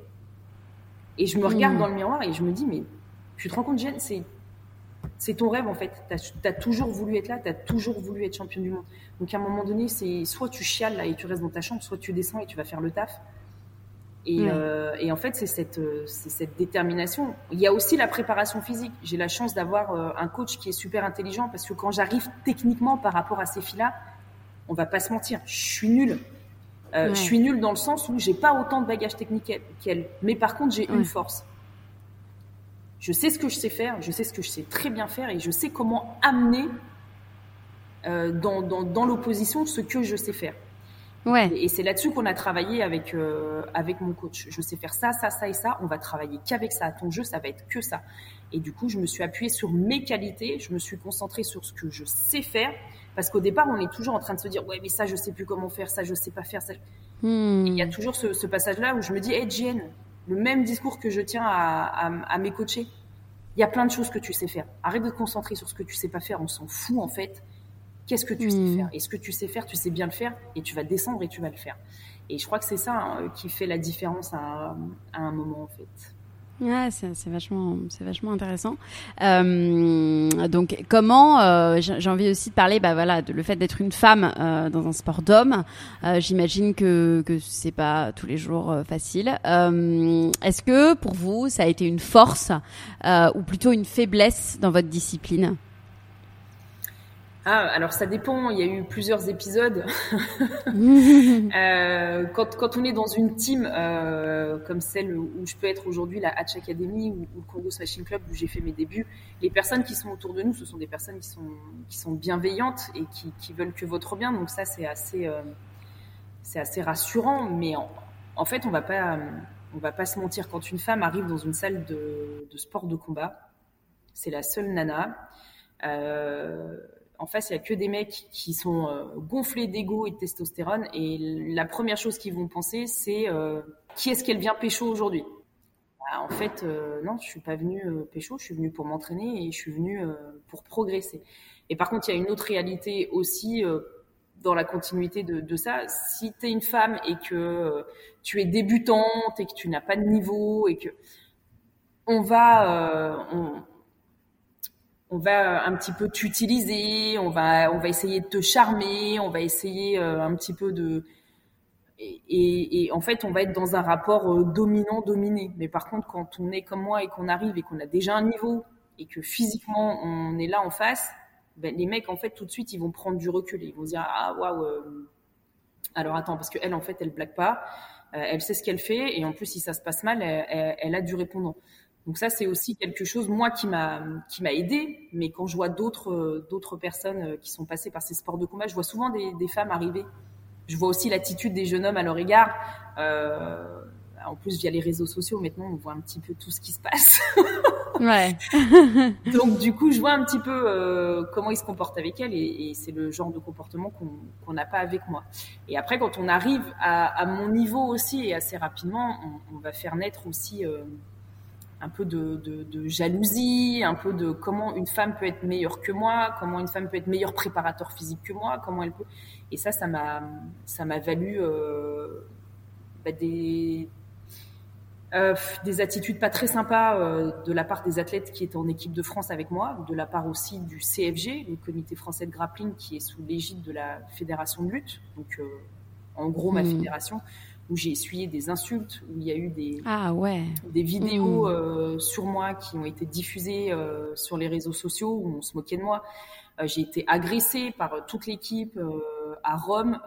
Speaker 2: et je me regarde mmh. dans le miroir et je me dis, mais tu te rends compte, Jen, c'est ton rêve en fait. Tu as, toujours voulu être là, tu as toujours voulu être champion du monde. Donc à un moment donné, c'est soit tu chiales là et tu restes dans ta chambre, soit tu descends et tu vas faire le taf. Et, euh, et, en fait, c'est cette, euh, cette détermination. Il y a aussi la préparation physique. J'ai la chance d'avoir euh, un coach qui est super intelligent parce que quand j'arrive techniquement par rapport à ces filles-là, on va pas se mentir, je suis nulle. Euh, Je suis nulle dans le sens où j'ai pas autant de bagages techniques qu'elle, mais par contre j'ai une force. Je sais ce que je sais faire, je sais ce que je sais très bien faire et je sais comment amener euh, dans, dans, dans l'opposition ce que je sais faire.
Speaker 1: Ouais.
Speaker 2: Et, c'est là-dessus qu'on a travaillé avec euh, avec mon coach. Je sais faire ça, ça, ça et ça. On va travailler qu'avec ça. Ton jeu, ça va être que ça. Et du coup, je me suis appuyée sur mes qualités. Je me suis concentrée sur ce que je sais faire. Parce qu'au départ, on est toujours en train de se dire, ouais, mais ça, je sais plus comment faire, ça, je sais pas faire. Ça.
Speaker 1: Hmm.
Speaker 2: Il y a toujours ce, ce passage-là où je me dis, hey, Jen, le même discours que je tiens à, à, à mes coachés. Il y a plein de choses que tu sais faire. Arrête de te concentrer sur ce que tu sais pas faire. On s'en fout, en fait. Qu'est-ce que tu sais
Speaker 1: Hmm.
Speaker 2: faire? Et ce que tu sais faire, tu sais bien le faire et tu vas descendre et tu vas le faire. Et je crois que c'est ça hein, qui fait la différence à, à un moment en fait.
Speaker 1: Ouais, c'est vachement, c'est vachement intéressant. Euh, donc, comment euh, j'ai envie aussi de parler, bah voilà, de le fait d'être une femme euh, dans un sport d'homme. Euh, J'imagine que que c'est pas tous les jours euh, facile. Euh, Est-ce que pour vous, ça a été une force euh, ou plutôt une faiblesse dans votre discipline?
Speaker 2: Ah, alors ça dépend. Il y a eu plusieurs épisodes. Euh, quand, quand on est dans une team euh, comme celle où je peux être aujourd'hui, la Hatch Academy ou, ou le Congo Smashing Club où j'ai fait mes débuts, les personnes qui sont autour de nous, ce sont des personnes qui sont, qui sont bienveillantes et qui, qui veulent que votre bien. Donc ça, c'est assez, euh, c'est assez rassurant. Mais en, en fait, on va pas, on va pas se mentir. Quand une femme arrive dans une salle de, de sport de combat, c'est la seule nana. Euh, en face, il y a que des mecs qui sont euh, gonflés d'ego et de testostérone. Et la première chose qu'ils vont penser, c'est euh, qui est-ce qu'elle vient pécho aujourd'hui? Bah, En fait, euh, non, je suis pas venue euh, pécho. Je suis venue pour m'entraîner et je suis venue pour progresser. Et par contre, il y a une autre réalité aussi dans la continuité de, ça. Si tu es une femme et que tu es débutante et que tu n'as pas de niveau et que on va, on va un petit peu t'utiliser, on va, on va essayer de te charmer, on va essayer euh, un petit peu de, et, en fait, on va être dans un rapport euh, dominant-dominé. Mais par contre, quand on est comme moi et qu'on arrive et qu'on a déjà un niveau et que physiquement on est là en face, ben, les mecs en fait tout de suite ils vont prendre du recul ils vont se dire ah waouh. euh, alors attends parce que elle en fait elle blague pas, euh, elle sait ce qu'elle fait et en plus si ça se passe mal, elle, elle, elle a du répondant. Donc ça, c'est aussi quelque chose, moi, qui m'a qui m'a aidé. Mais quand je vois d'autres euh, d'autres personnes euh, qui sont passées par ces sports de combat, je vois souvent des, des femmes arriver. Je vois aussi l'attitude des jeunes hommes à leur égard. Euh, en plus, via les réseaux sociaux, maintenant, on voit un petit peu tout ce qui se passe.
Speaker 1: Ouais.
Speaker 2: Donc, du coup, je vois un petit peu euh, comment ils se comportent avec elles, et, et c'est le genre de comportement qu'on qu'on n'a pas avec moi. Et après, quand on arrive à, à mon niveau aussi, et assez rapidement, on, on va faire naître aussi euh, un peu de, de, de, jalousie, un peu de comment une femme peut être meilleure que moi, comment une femme peut être meilleur préparateur physique que moi, comment elle peut. Et ça, ça m'a, ça m'a valu euh, bah, des euh, des attitudes pas très sympas euh, de la part des athlètes qui étaient en équipe de France avec moi, de la part aussi du CFG, le Comité français de grappling, qui est sous l'égide de la Fédération de lutte, donc en gros ma
Speaker 1: Mmh.
Speaker 2: fédération, où j'ai essuyé des insultes, où il y a eu des,
Speaker 1: Ah ouais.
Speaker 2: des vidéos
Speaker 1: Mmh.
Speaker 2: euh, sur moi qui ont été diffusées euh, sur les réseaux sociaux où on se moquait de moi. Euh, j'ai été agressée par toute l'équipe à Rome,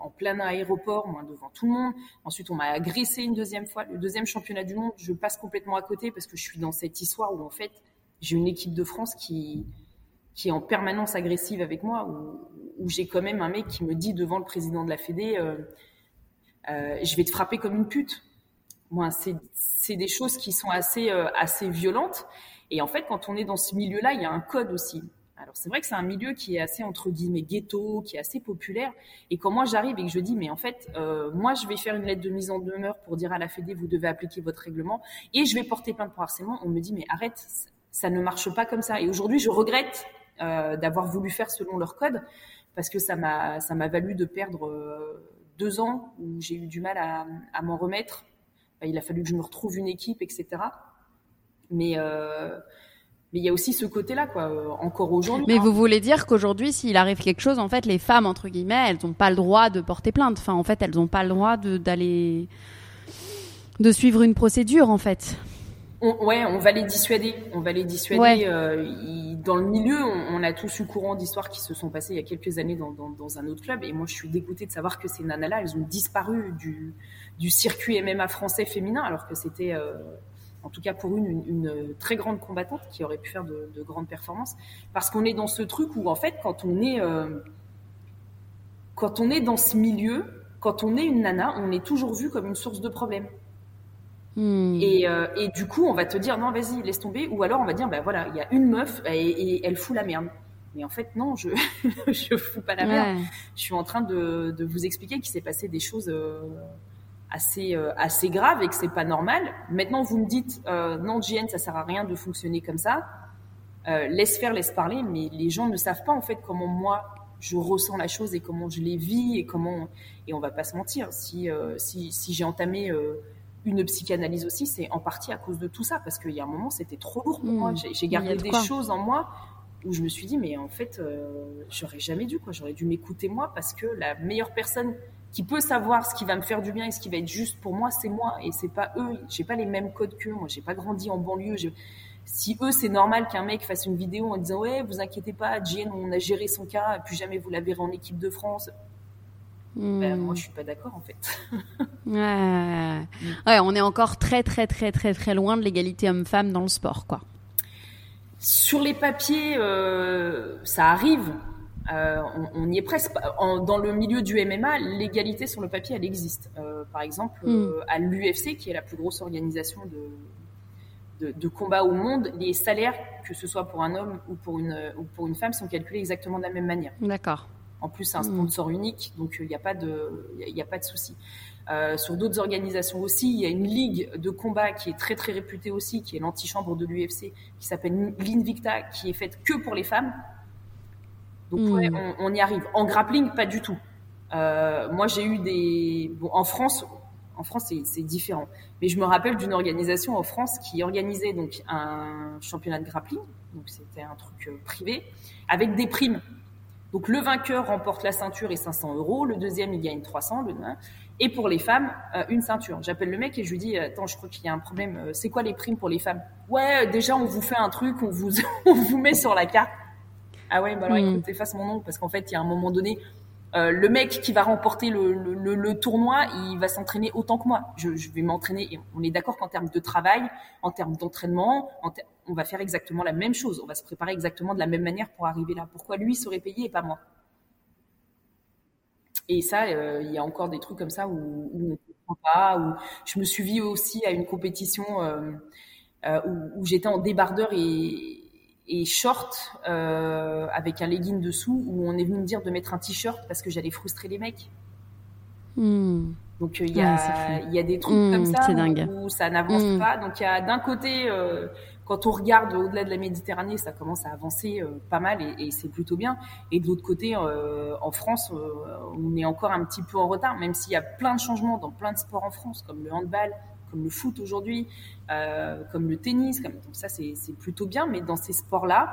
Speaker 2: en plein aéroport, moi devant tout le monde. Ensuite, on m'a agressée une deuxième fois. Le deuxième championnat du monde, je passe complètement à côté parce que je suis dans cette histoire où en fait, j'ai une équipe de France qui qui est en permanence agressive avec moi, où, où j'ai quand même un mec qui me dit devant le président de la Fédé, je vais te frapper comme une pute. Moi, c'est c'est des choses qui sont assez euh, assez violentes. Et en fait, quand on est dans ce milieu-là, il y a un code aussi. Alors c'est vrai que c'est un milieu qui est assez entre guillemets ghetto, qui est assez populaire. Et quand moi j'arrive et que je dis mais en fait euh, moi je vais faire une lettre de mise en demeure pour dire à la Fédé vous devez appliquer votre règlement et je vais porter plainte pour harcèlement, on me dit mais arrête, ça ne marche pas comme ça. Et aujourd'hui je regrette euh, d'avoir voulu faire selon leur code parce que ça m'a ça m'a valu de perdre euh, deux ans où j'ai eu du mal à, à m'en remettre. Il a fallu que je me retrouve une équipe, etc. Mais euh, mais il y a aussi ce côté-là, quoi. euh, Encore aujourd'hui.
Speaker 1: Mais
Speaker 2: hein.
Speaker 1: vous voulez dire qu'aujourd'hui, s'il arrive quelque chose, en fait, les femmes, entre guillemets, elles n'ont pas le droit de porter plainte. Enfin, en fait, elles n'ont pas le droit de- d'aller. de suivre une procédure, en fait.
Speaker 2: On, ouais, on va les dissuader. On va les dissuader. Euh, dans le milieu, on, a tous eu courant d'histoires qui se sont passées il y a quelques années dans, dans, dans, un autre club. Et moi, je suis dégoûtée de savoir que ces nanas-là, elles ont disparu du, du circuit MMA français féminin, alors que c'était, euh, en tout cas pour une, une, une, très grande combattante qui aurait pu faire de, de grandes performances. Parce qu'on est dans ce truc où, en fait, quand on est, euh, quand on est dans ce milieu, quand on est une nana, on est toujours vu comme une source de problème. Hmm. Et, euh, et, du coup, on va te dire non, vas-y, laisse tomber. Ou alors on va dire, ben voilà, il y a une meuf et, elle fout la merde. Mais en fait, non, je je fous pas la merde. Je suis en train de, de vous expliquer qu'il s'est passé des choses euh, assez euh, assez graves et que c'est pas normal. Maintenant, vous me dites non, JN, ça sert à rien de fonctionner comme ça. laisse faire, laisse parler. Mais les gens ne savent pas en fait comment moi je ressens la chose et comment je les vis et comment et on va pas se mentir. Si si, si j'ai entamé une psychanalyse aussi, c'est en partie à cause de tout ça, parce qu'il y a un moment, c'était trop lourd pour moi. Hmm. J'ai gardé des choses en moi où je me suis dit, mais en fait, euh, j'aurais jamais dû, quoi. J'aurais dû m'écouter moi, parce que la meilleure personne qui peut savoir ce qui va me faire du bien et ce qui va être juste pour moi, c'est moi, et c'est pas eux. J'ai pas les mêmes codes qu'eux. Moi, j'ai pas grandi en banlieue. Si eux, c'est normal qu'un mec fasse une vidéo en disant, ouais, vous inquiétez pas, Jane, on a géré son cas, plus jamais vous la verrez en équipe de France. Ben, moi, je suis pas d'accord en fait.
Speaker 1: ouais. ouais, on est encore très très très très très loin de l'égalité homme-femme dans le sport, quoi.
Speaker 2: Sur les papiers, euh, ça arrive. Euh, on, on, y est presque. En, dans le milieu du MMA, l'égalité sur le papier, elle existe. Euh, par exemple, mm. euh, à l'UFC, qui est la plus grosse organisation de, de, de, combat au monde, les salaires, que ce soit pour un homme ou pour une, ou pour une femme, sont calculés exactement de la même manière.
Speaker 1: D'accord.
Speaker 2: En plus, c'est un hmm. sponsor unique, donc il euh, n'y a pas de, il y a, pas de souci. Euh, sur d'autres organisations aussi, il y a une ligue de combat qui est très très réputée aussi, qui est l'antichambre de l'UFC, qui s'appelle l'Invicta, qui est faite que pour les femmes. Donc ouais, hmm. on, on, y arrive. En grappling, pas du tout. Euh, moi, j'ai eu des, bon, en France, en France c'est différent. Mais je me rappelle d'une organisation en France qui organisait donc un championnat de grappling, donc c'était un truc privé, avec des primes. Donc le vainqueur remporte la ceinture et 500 euros, le deuxième il gagne 300, le et pour les femmes euh, une ceinture. J'appelle le mec et je lui dis attends je crois qu'il y a un problème, euh, c'est quoi les primes pour les femmes? Ouais déjà on vous fait un truc, on vous on vous met sur la carte. Ah ouais bah alors écoute efface mon nom parce qu'en fait il y a un moment donné euh, le mec qui va remporter le, le, le, tournoi, il va s'entraîner autant que moi. Je, je vais m'entraîner. On est d'accord qu'en termes de travail, en termes d'entraînement, on va faire exactement la même chose. On va se préparer exactement de la même manière pour arriver là. Pourquoi lui serait payé et pas moi? Et ça, euh, il y a encore des trucs comme ça où, où on ne comprend pas. Où je me suis vue aussi à une compétition euh, euh où, où j'étais en débardeur et et short avec un legging dessous où on est venu me dire de mettre un t-shirt parce que j'allais frustrer les mecs. Hmm. Donc il y, a, il y a des trucs hmm, comme ça où, ça n'avance hmm. pas. Donc il y a d'un côté, euh, quand on regarde au-delà de la Méditerranée, ça commence à avancer euh, pas mal et, c'est plutôt bien. Et de l'autre côté, euh, en France, on est encore un petit peu en retard, même s'il y a plein de changements dans plein de sports en France, comme le handball, comme le foot aujourd'hui, euh, comme le tennis. Comme, donc ça, c'est plutôt bien. Mais dans ces sports-là,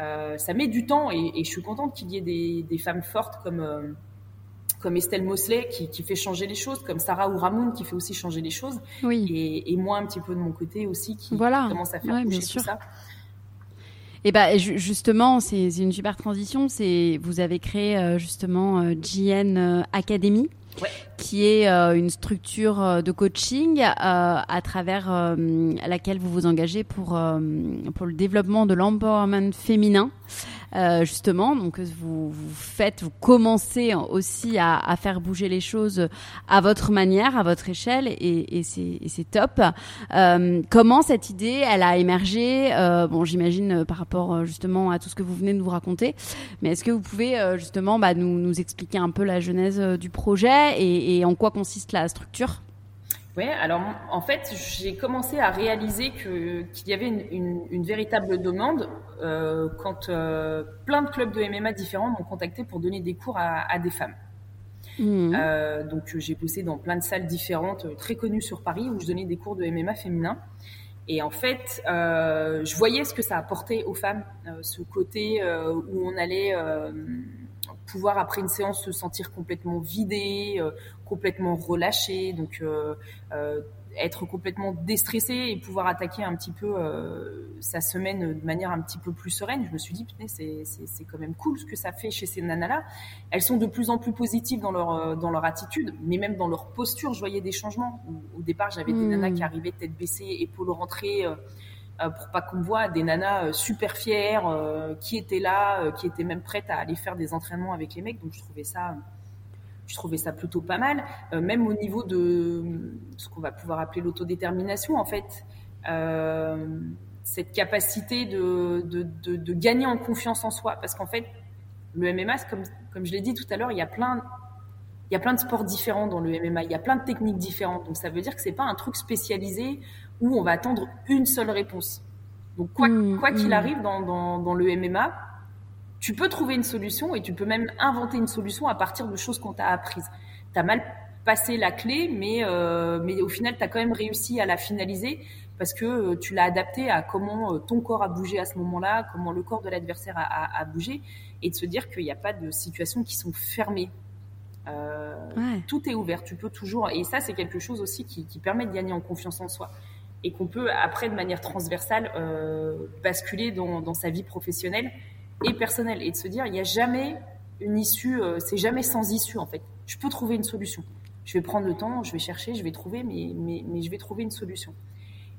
Speaker 2: euh, ça met du temps et, je suis contente qu'il y ait des, femmes fortes comme euh, comme Estelle Mosley qui, qui, fait changer les choses, comme Sarah ou Ramoun qui fait aussi changer les choses,
Speaker 1: oui.
Speaker 2: et, et, moi un petit peu de mon côté aussi qui, voilà. commence à faire ouais, bouger tout ça.
Speaker 1: Et bah justement, c'est une super transition. C'est vous avez créé euh, justement euh, GN Academy
Speaker 2: ouais.
Speaker 1: qui est euh, une structure euh, de coaching euh, à travers laquelle vous vous engagez pour, pour le développement de l'empowerment féminin. Euh, justement. Donc vous, vous, faites, vous commencez aussi à, à, faire bouger les choses à votre manière, à votre échelle, et, et c'est top. Euh, comment cette idée, elle a émergé? Euh, Bon, j'imagine par rapport justement à tout ce que vous venez de nous raconter, mais est-ce que vous pouvez justement bah, nous, nous expliquer un peu la genèse du projet et, et en quoi consiste la structure?
Speaker 2: Oui, alors en fait, j'ai commencé à réaliser que qu'il y avait une, une, une véritable demande euh, quand euh, plein de clubs de MMA différents m'ont contacté pour donner des cours à, à des femmes. Mmh. Euh, donc j'ai bossé dans plein de salles différentes, très connues sur Paris, où je donnais des cours de MMA féminin. Et en fait, je voyais ce que ça apportait aux femmes, ce côté où on allait pouvoir après une séance se sentir complètement vidé, complètement relâché. Donc, euh, euh, être complètement déstressé et pouvoir attaquer un petit peu euh, sa semaine de manière un petit peu plus sereine. Je me suis dit, c'est, c'est, c'est quand même cool ce que ça fait chez ces nanas-là. Elles sont de plus en plus positives dans leur, euh, dans leur attitude, mais même dans leur posture, je voyais des changements. Au, départ, j'avais des hmm. nanas qui arrivaient tête baissée, épaules rentrées, euh, euh, pour pas qu'on voit, des nanas super fières, qui étaient là, qui étaient même prêtes à aller faire des entraînements avec les mecs. Donc je trouvais ça je trouvais ça plutôt pas mal, euh, même au niveau de ce qu'on va pouvoir appeler l'autodétermination, en fait. Euh, cette capacité de, de, de, gagner en confiance en soi. Parce qu'en fait, le MMA, comme, comme je l'ai dit tout à l'heure, il y a plein il y a plein de sports différents dans le MMA, il y a plein de techniques différentes. Donc ça veut dire que c'est pas un truc spécialisé où on va attendre une seule réponse. Donc quoi mmh, quoi qu'il mmh. arrive dans, dans, dans, le MMA, tu peux trouver une solution et tu peux même inventer une solution à partir de choses qu'on t'a apprises. Tu as mal passé la clé, mais, euh, mais au final, tu as quand même réussi à la finaliser parce que euh, tu l'as adapté à comment euh, ton corps a bougé à ce moment-là, comment le corps de l'adversaire a, a, bougé, et de se dire qu'il n'y a pas de situations qui sont fermées. Tout est ouvert, tu peux toujours, et ça c'est quelque chose aussi qui, qui, permet de gagner en confiance en soi, et qu'on peut après de manière transversale euh, basculer dans, dans sa vie professionnelle et personnel et de se dire il n'y a jamais une issue, euh, c'est jamais sans issue en fait. Je peux trouver une solution. Je vais prendre le temps, je vais chercher, je vais trouver, mais, mais, mais je vais trouver une solution.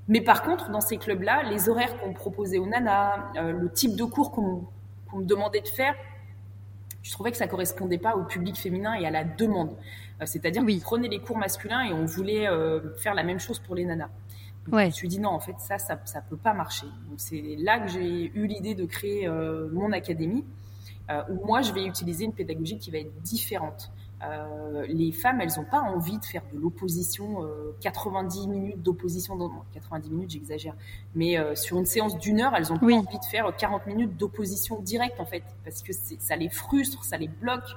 Speaker 2: Mais par contre, dans ces clubs-là, les horaires qu'on proposait aux nanas, euh, le type de cours qu'on me demandait de faire, je trouvais que ça correspondait pas au public féminin et à la demande. C'est-à-dire oui. qu'on prenait les cours masculins et on voulait faire la même chose pour les nanas. Ouais. Je me suis dit non, en fait, ça, ça, ça peut pas marcher. Donc c'est là que j'ai eu l'idée de créer euh, mon académie, euh, où moi je vais utiliser une pédagogie qui va être différente. Euh, les femmes, elles n'ont pas envie de faire de l'opposition, 90 minutes d'opposition, 90 minutes, j'exagère, mais sur une séance d'une heure, elles ont pas envie de faire 40 minutes d'opposition directe en fait, parce que ça les frustre, ça les bloque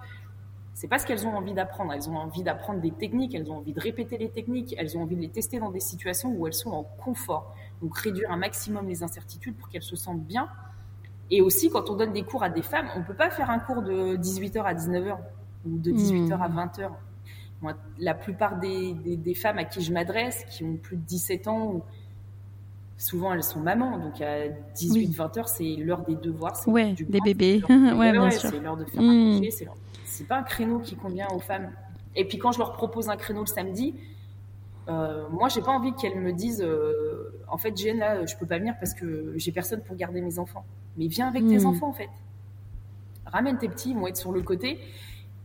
Speaker 2: c'est pas ce qu'elles ont envie d'apprendre. Elles ont envie d'apprendre des techniques, elles ont envie de répéter les techniques, elles ont envie de les tester dans des situations où elles sont en confort. Donc réduire un maximum les incertitudes pour qu'elles se sentent bien. Et aussi, quand on donne des cours à des femmes, on peut pas faire un cours de 18h à 19h ou de 18h à 20h. Hmm. Moi, la plupart des, femmes à qui je m'adresse, qui ont plus de 17 ans, souvent elles sont mamans, donc à 18-20 h c'est l'heure des devoirs.
Speaker 1: Ouais, des bébés. ouais, bien sûr.
Speaker 2: C'est l'heure de faire un café, c'est c'est pas un créneau qui convient aux femmes. Et puis quand je leur propose un créneau le samedi, euh, moi j'ai pas envie qu'elles me disent euh, en fait Jeanne là je peux pas venir parce que j'ai personne pour garder mes enfants. Mais viens avec tes hmm. enfants en fait. Ramène tes petits, ils vont être sur le côté.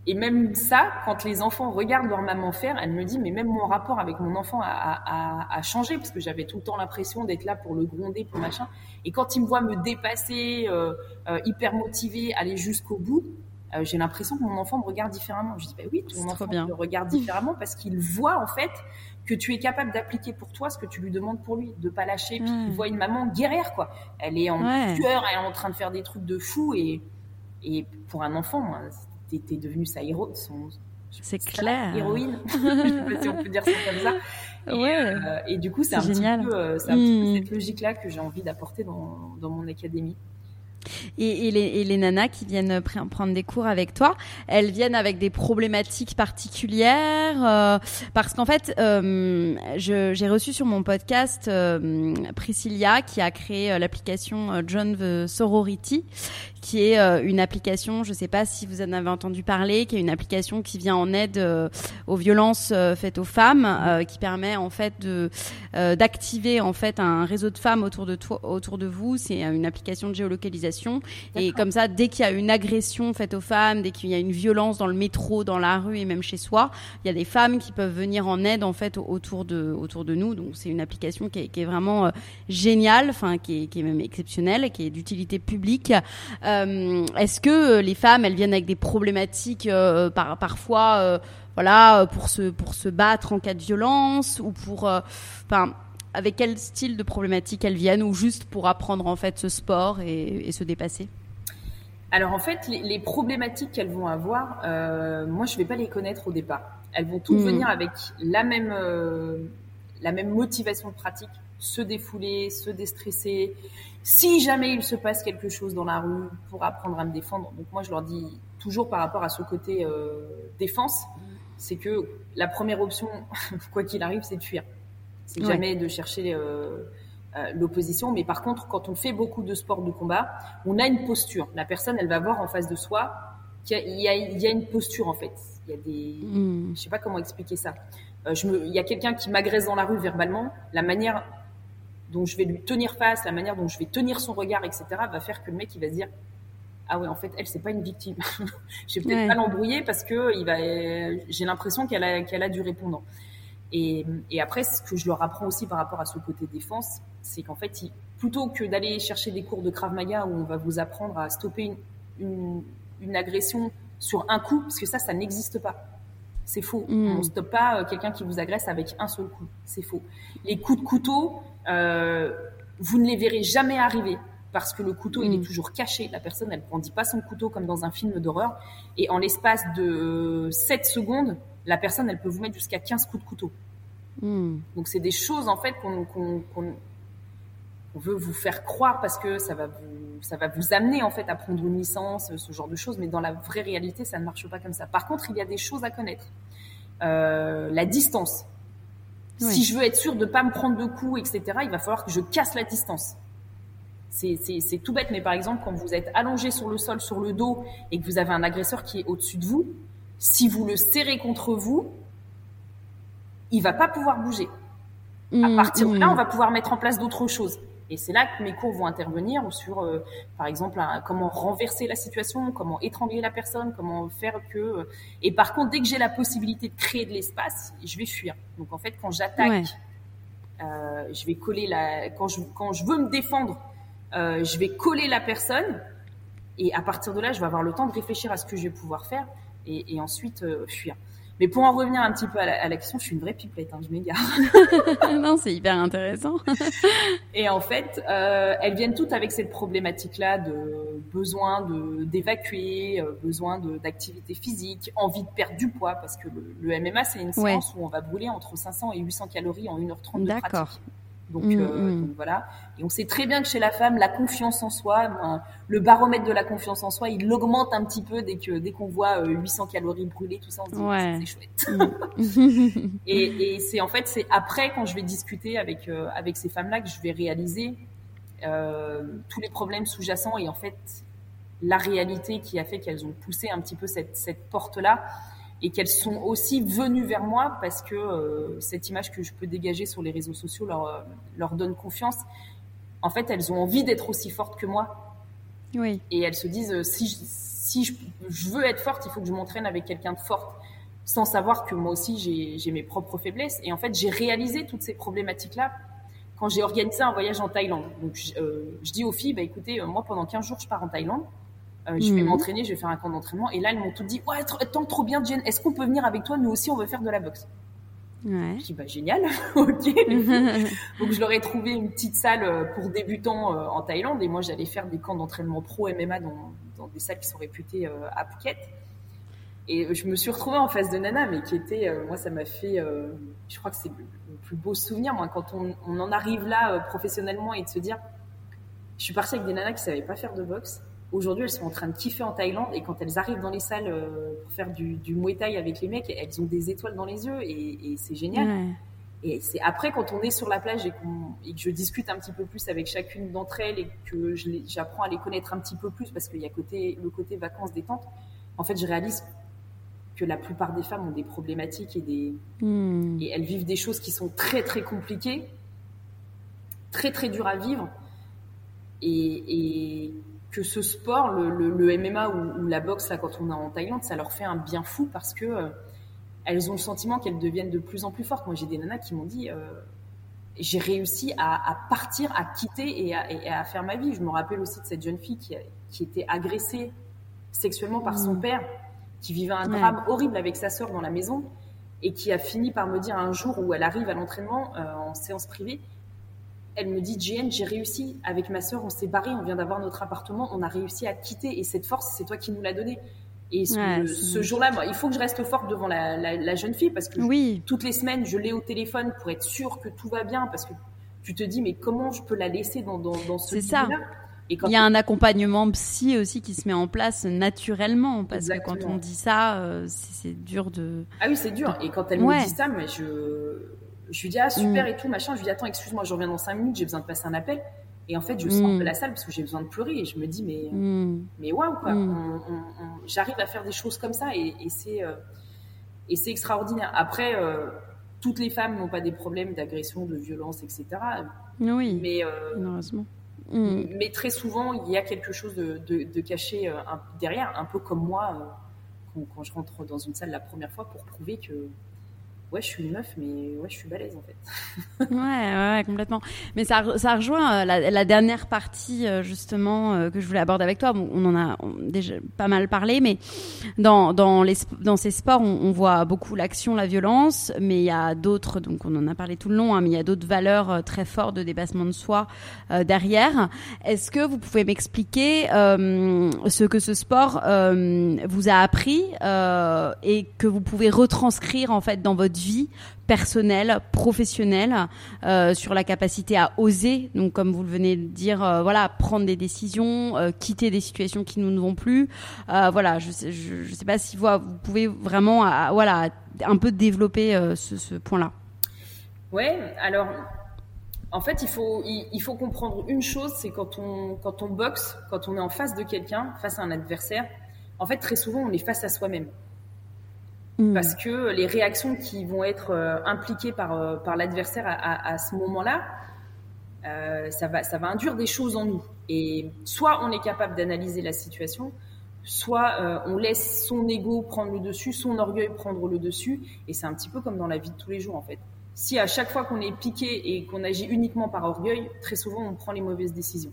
Speaker 2: Et même ça, quand les enfants regardent leur maman faire, elle me dit, mais même mon rapport avec mon enfant a, changé, parce que j'avais tout le temps l'impression d'être là pour le gronder, pour machin. Et quand il me voit me dépasser, euh, euh hyper motivé, aller jusqu'au bout, euh, j'ai l'impression que mon enfant me regarde différemment. Je dis, bah oui, ton enfant me regarde différemment parce qu'il voit en fait que tu es capable d'appliquer pour toi ce que tu lui demandes pour lui, de pas lâcher. Puis il voit une maman guerrière quoi. Elle est en ouais. elle est en train de faire des trucs de fou et et pour un enfant, t'es es devenu sa héros, son,
Speaker 1: c'est clair.
Speaker 2: Héroïne, je sais pas si on peut dire ça comme ça. Et, ouais. Euh, et du coup, c'est un, génial. Petit peu, euh, un petit peu hmm. cette logique-là que j'ai envie d'apporter dans, dans mon académie.
Speaker 1: Et, les, et, les, nanas qui viennent prendre des cours avec toi, elles viennent avec des problématiques particulières euh, parce qu'en fait, euh, j'ai reçu sur mon podcast euh, Priscilla qui a créé l'application John the Sorority, qui est une application, je ne sais pas si vous en avez entendu parler, qui est une application qui vient en aide aux violences faites aux femmes, qui permet en fait de d'activer en fait un réseau de femmes autour de toi, autour de vous. C'est une application de géolocalisation et comme ça, dès qu'il y a une agression faite aux femmes, dès qu'il y a une violence dans le métro, dans la rue et même chez soi, il y a des femmes qui peuvent venir en aide en fait autour de autour de nous. Donc c'est une application qui est, qui est vraiment euh, géniale, enfin qui est, qui est même exceptionnelle, qui est d'utilité publique. Euh, Est-ce que euh, les femmes, elles viennent avec des problématiques euh, par, parfois, voilà, pour se pour se battre en cas de violence ou pour, enfin avec quel style de problématiques elles viennent ou juste pour apprendre en fait ce sport et, se dépasser?
Speaker 2: Alors en fait, les, problématiques qu'elles vont avoir, euh, moi je vais pas les connaître au départ. Elles vont toutes hmm. venir avec la même euh, la même motivation de pratique, se défouler, se déstresser. Si jamais il se passe quelque chose dans la rue, pour apprendre à me défendre. Donc moi je leur dis toujours par rapport à ce côté euh, défense, c'est que la première option, quoi qu'il arrive, c'est de fuir C'est jamais de chercher euh, euh, l'opposition. Mais par contre, quand on fait beaucoup de sport de combat, on a une posture. La personne, elle va voir en face de soi qu'il y, y, a une posture en fait. Il y a des, mm. je sais pas comment expliquer ça. Euh, je me, il y a quelqu'un qui m'agresse dans la rue verbalement. La manière dont je vais lui tenir face, la manière dont je vais tenir son regard, etc., va faire que le mec il va se dire ah ouais en fait elle c'est pas une victime. je vais peut-être pas l'embrouiller parce que il va, j'ai l'impression qu'elle a qu'elle a du répondant. Et, et, après, ce que je leur apprends aussi par rapport à ce côté défense, c'est qu'en fait, plutôt que d'aller chercher des cours de Krav Maga où on va vous apprendre à stopper une, une, une agression sur un coup, parce que ça, ça n'existe pas. C'est faux. Mm. On ne stoppe pas euh, quelqu'un qui vous agresse avec un seul coup. C'est faux. Les coups de couteau, euh, vous ne les verrez jamais arriver parce que le couteau, il est mm. toujours caché. La personne, elle ne brandit pas son couteau comme dans un film d'horreur. Et en l'espace de 7 secondes, la personne, elle peut vous mettre jusqu'à 15 coups de couteau. Hmm. Donc c'est des choses en fait qu'on veut vous faire croire parce que ça va vous ça va vous amener en fait à prendre une licence, ce genre de choses. Mais dans la vraie réalité, ça ne marche pas comme ça. Par contre, il y a des choses à connaître. Euh, la distance. Si je veux être sûr de pas me prendre de coups, etc., il va falloir que je casse la distance. C'est tout bête, mais par exemple, quand vous êtes allongé sur le sol, sur le dos, et que vous avez un agresseur qui est au-dessus de vous, si vous le serrez contre vous, il va pas pouvoir bouger. à mmh, partir de là, mmh. on va pouvoir mettre en place d'autres choses. Et c'est là que mes cours vont intervenir sur, euh, par exemple, comment renverser la situation, comment étrangler la personne, comment faire que. Euh, et par contre, dès que j'ai la possibilité de créer de l'espace, je vais fuir. Donc en fait, quand j'attaque, euh, je vais coller la. Quand je quand je veux me défendre, je vais coller la personne. Et à partir de là, je vais avoir le temps de réfléchir à ce que je vais pouvoir faire et, ensuite euh, fuir. Mais pour en revenir un petit peu à la, question, je suis une vraie pipelette, hein, je m'égare.
Speaker 1: non, c'est hyper intéressant.
Speaker 2: et en fait, euh, elles viennent toutes avec cette problématique-là de besoin de d'évacuer, euh, besoin d'activité physique, envie de perdre du poids, parce que le, MMA, c'est une séance où on va brûler entre 500 et 800 calories en 1h30 de pratique. D'accord. Donc, mm, euh, mm. donc, voilà. Et on sait très bien que chez la femme, la confiance en soi, le baromètre de la confiance en soi, il augmente un petit peu dès que dès qu'on voit 800 euh, calories brûlées, tout ça, on se dit ouais. c'est chouette. Mm. et, et c'est en fait c'est après quand je vais discuter avec euh, avec ces femmes-là que je vais réaliser euh, tous les problèmes sous-jacents et en fait la réalité qui a fait qu'elles ont poussé un petit peu cette cette porte-là et qu'elles sont aussi venues vers moi parce que euh, cette image que je peux dégager sur les réseaux sociaux leur, euh, leur donne confiance. En fait, elles ont envie d'être aussi fortes que moi. Oui. Et elles se disent, euh, si, je, si je, veux être forte, il faut que je m'entraîne avec quelqu'un de forte, sans savoir que moi aussi j'ai mes propres faiblesses. Et en fait, j'ai réalisé toutes ces problématiques-là quand j'ai organisé un voyage en Thaïlande. Donc, je, je dis aux filles, bah, écoutez, moi pendant 15 jours, je pars en Thaïlande. Euh, je vais mhm. m'entraîner, je vais faire un camp d'entraînement. Et là, elles m'ont tout dit, ouais, tant trop bien, Jen, est-ce qu'on peut venir avec toi? Nous aussi, on veut faire de la boxe. Ouais. Je dis, bah, génial, ok. Donc, je leur ai trouvé une petite salle euh, pour débutants euh, en Thaïlande. Et moi, j'allais faire des camps d'entraînement pro MMA dans, dans, des salles qui sont réputées à Phuket. Et je me suis retrouvée en face de Nana, mais qui était, moi, ça m'a fait, je crois que c'est le, plus beau souvenir, moi, quand on, on en arrive là professionnellement et de se dire, je suis partie avec des nanas qui savaient pas faire de boxe Aujourd'hui, elles sont en train de kiffer en Thaïlande et quand elles arrivent dans les salles euh, pour faire du, du Muay Thai avec les mecs, elles ont des étoiles dans les yeux et, et c'est génial. Et c'est après quand on est sur la plage et, et, que je discute un petit peu plus avec chacune d'entre elles et que j'apprends à les connaître un petit peu plus parce qu'il y a côté, le côté vacances détente, en fait, je réalise que la plupart des femmes ont des problématiques et des hmm. et elles vivent des choses qui sont très très compliquées, très très dures à vivre. Et, et que ce sport, le, le, le MMA ou, ou, la boxe, là, quand on est en Thaïlande, ça leur fait un bien fou parce que euh, elles ont le sentiment qu'elles deviennent de plus en plus fortes. Moi, j'ai des nanas qui m'ont dit, euh, j'ai réussi à, à, partir, à quitter et à, et à, faire ma vie. Je me rappelle aussi de cette jeune fille qui, qui était agressée sexuellement par son mmh. père, qui vivait un drame horrible avec sa sœur dans la maison et qui a fini par me dire un jour où elle arrive à l'entraînement euh, en séance privée, elle me dit, Jane, j'ai réussi avec ma sœur, on s'est barré, on vient d'avoir notre appartement, on a réussi à quitter et cette force, c'est toi qui nous l'as donnée. Et ce, jour-là, il faut que je reste forte devant la, jeune fille parce que oui. toutes les semaines, je l'ai au téléphone pour être sûre que tout va bien parce que tu te dis, mais comment je peux la laisser dans, dans, dans ce
Speaker 1: C'est ça. Et il y a un accompagnement psy aussi qui se met en place naturellement parce que quand on dit ça, euh, c'est dur de.
Speaker 2: Ah oui, c'est dur. Et quand elle me dit ça, mais je je lui dis ah super et tout machin. Je lui dis attends excuse-moi, je reviens dans cinq minutes, j'ai besoin de passer un appel. Et en fait, je sors de la salle parce que j'ai besoin de pleurer et je me dis mais mais waouh quoi. J'arrive à faire des choses comme ça et, et c'est et c'est extraordinaire. Après, toutes les femmes n'ont pas des problèmes d'agression, de violence, etc.
Speaker 1: Oui.
Speaker 2: Mais
Speaker 1: heureusement.
Speaker 2: Mm. Mais très souvent, il y a quelque chose de, caché euh, derrière, un peu comme moi euh, quand, je rentre dans une salle la première fois pour prouver que ouais, je suis une meuf, mais ouais, je suis balèze en fait.
Speaker 1: ouais, ouais, complètement. Mais ça, ça rejoint euh, la, dernière partie euh, justement euh, que je voulais aborder avec toi. on en a déjà pas mal parlé, mais dans dans les dans ces sports, on, voit beaucoup l'action, la violence, mais il y a d'autres. Donc on en a parlé tout le long, hein, mais il y a d'autres valeurs très fortes de dépassement de soi derrière. Est-ce que vous pouvez m'expliquer ce que ce sport vous a appris et que vous pouvez retranscrire en fait dans votre vie personnelle, professionnelle, euh, sur la capacité à oser, donc comme vous le venez de dire, euh, voilà, prendre des décisions, euh, quitter des situations qui nous ne vont plus. voilà, je je, sais pas si vous, vous pouvez vraiment, voilà, un peu développer ce, point-là.
Speaker 2: Ouais, alors en fait, il faut, il, faut comprendre une chose, c'est quand on, quand on boxe, quand on est en face de quelqu'un, face à un adversaire, en fait, très souvent, on est face à soi-même. Mm. Parce que les réactions qui vont être euh, impliquées par, euh, par l'adversaire à, à, ce moment-là, euh, ça, va, ça va induire des choses en nous. Et soit on est capable d'analyser la situation, soit on laisse son ego prendre le dessus, son orgueil prendre le dessus. Et c'est un petit peu comme dans la vie de tous les jours, en fait. Si à chaque fois qu'on est piqué et qu'on agit uniquement par orgueil, très souvent on prend les mauvaises décisions.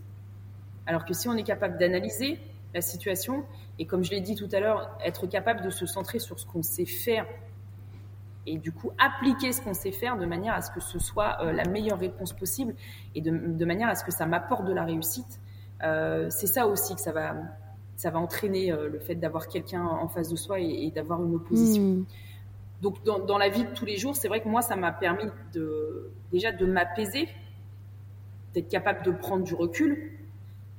Speaker 2: Alors que si on est capable d'analyser la situation et comme je l'ai dit tout à l'heure, être capable de se centrer sur ce qu'on sait faire et du coup appliquer ce qu'on sait faire de manière à ce que ce soit euh, la meilleure réponse possible et de, de, manière à ce que ça m'apporte de la réussite. Euh, c'est ça aussi que ça va, ça va entraîner euh, le fait d'avoir quelqu'un en face de soi et, d'avoir une opposition. Hmm. Donc dans, dans, la vie de tous les jours, c'est vrai que moi ça m'a permis de déjà de m'apaiser, d'être capable de prendre du recul,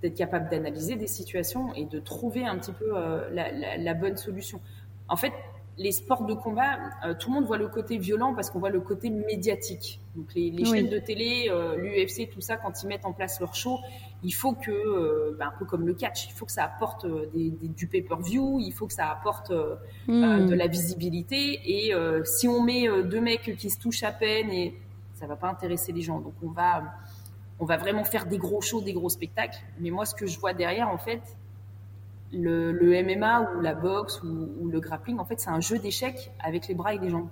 Speaker 2: d'être capable d'analyser des situations et de trouver un petit peu euh, la, bonne solution. En fait, les sports de combat, euh, tout le monde voit le côté violent parce qu'on voit le côté médiatique. Donc les, chaînes de télé, euh, l'UFC, tout ça, quand ils mettent en place leur show, il faut que, ben, un peu comme le catch, il faut que ça apporte des, du pay-per-view, il faut que ça apporte hmm. de la visibilité. Et si on met deux mecs qui se touchent à peine, et ça va pas intéresser les gens. Donc on va on va vraiment faire des gros shows, des gros spectacles. Mais moi, ce que je vois derrière, en fait, le, MMA ou la boxe ou, le grappling, en fait, c'est un jeu d'échecs avec les bras et les jambes.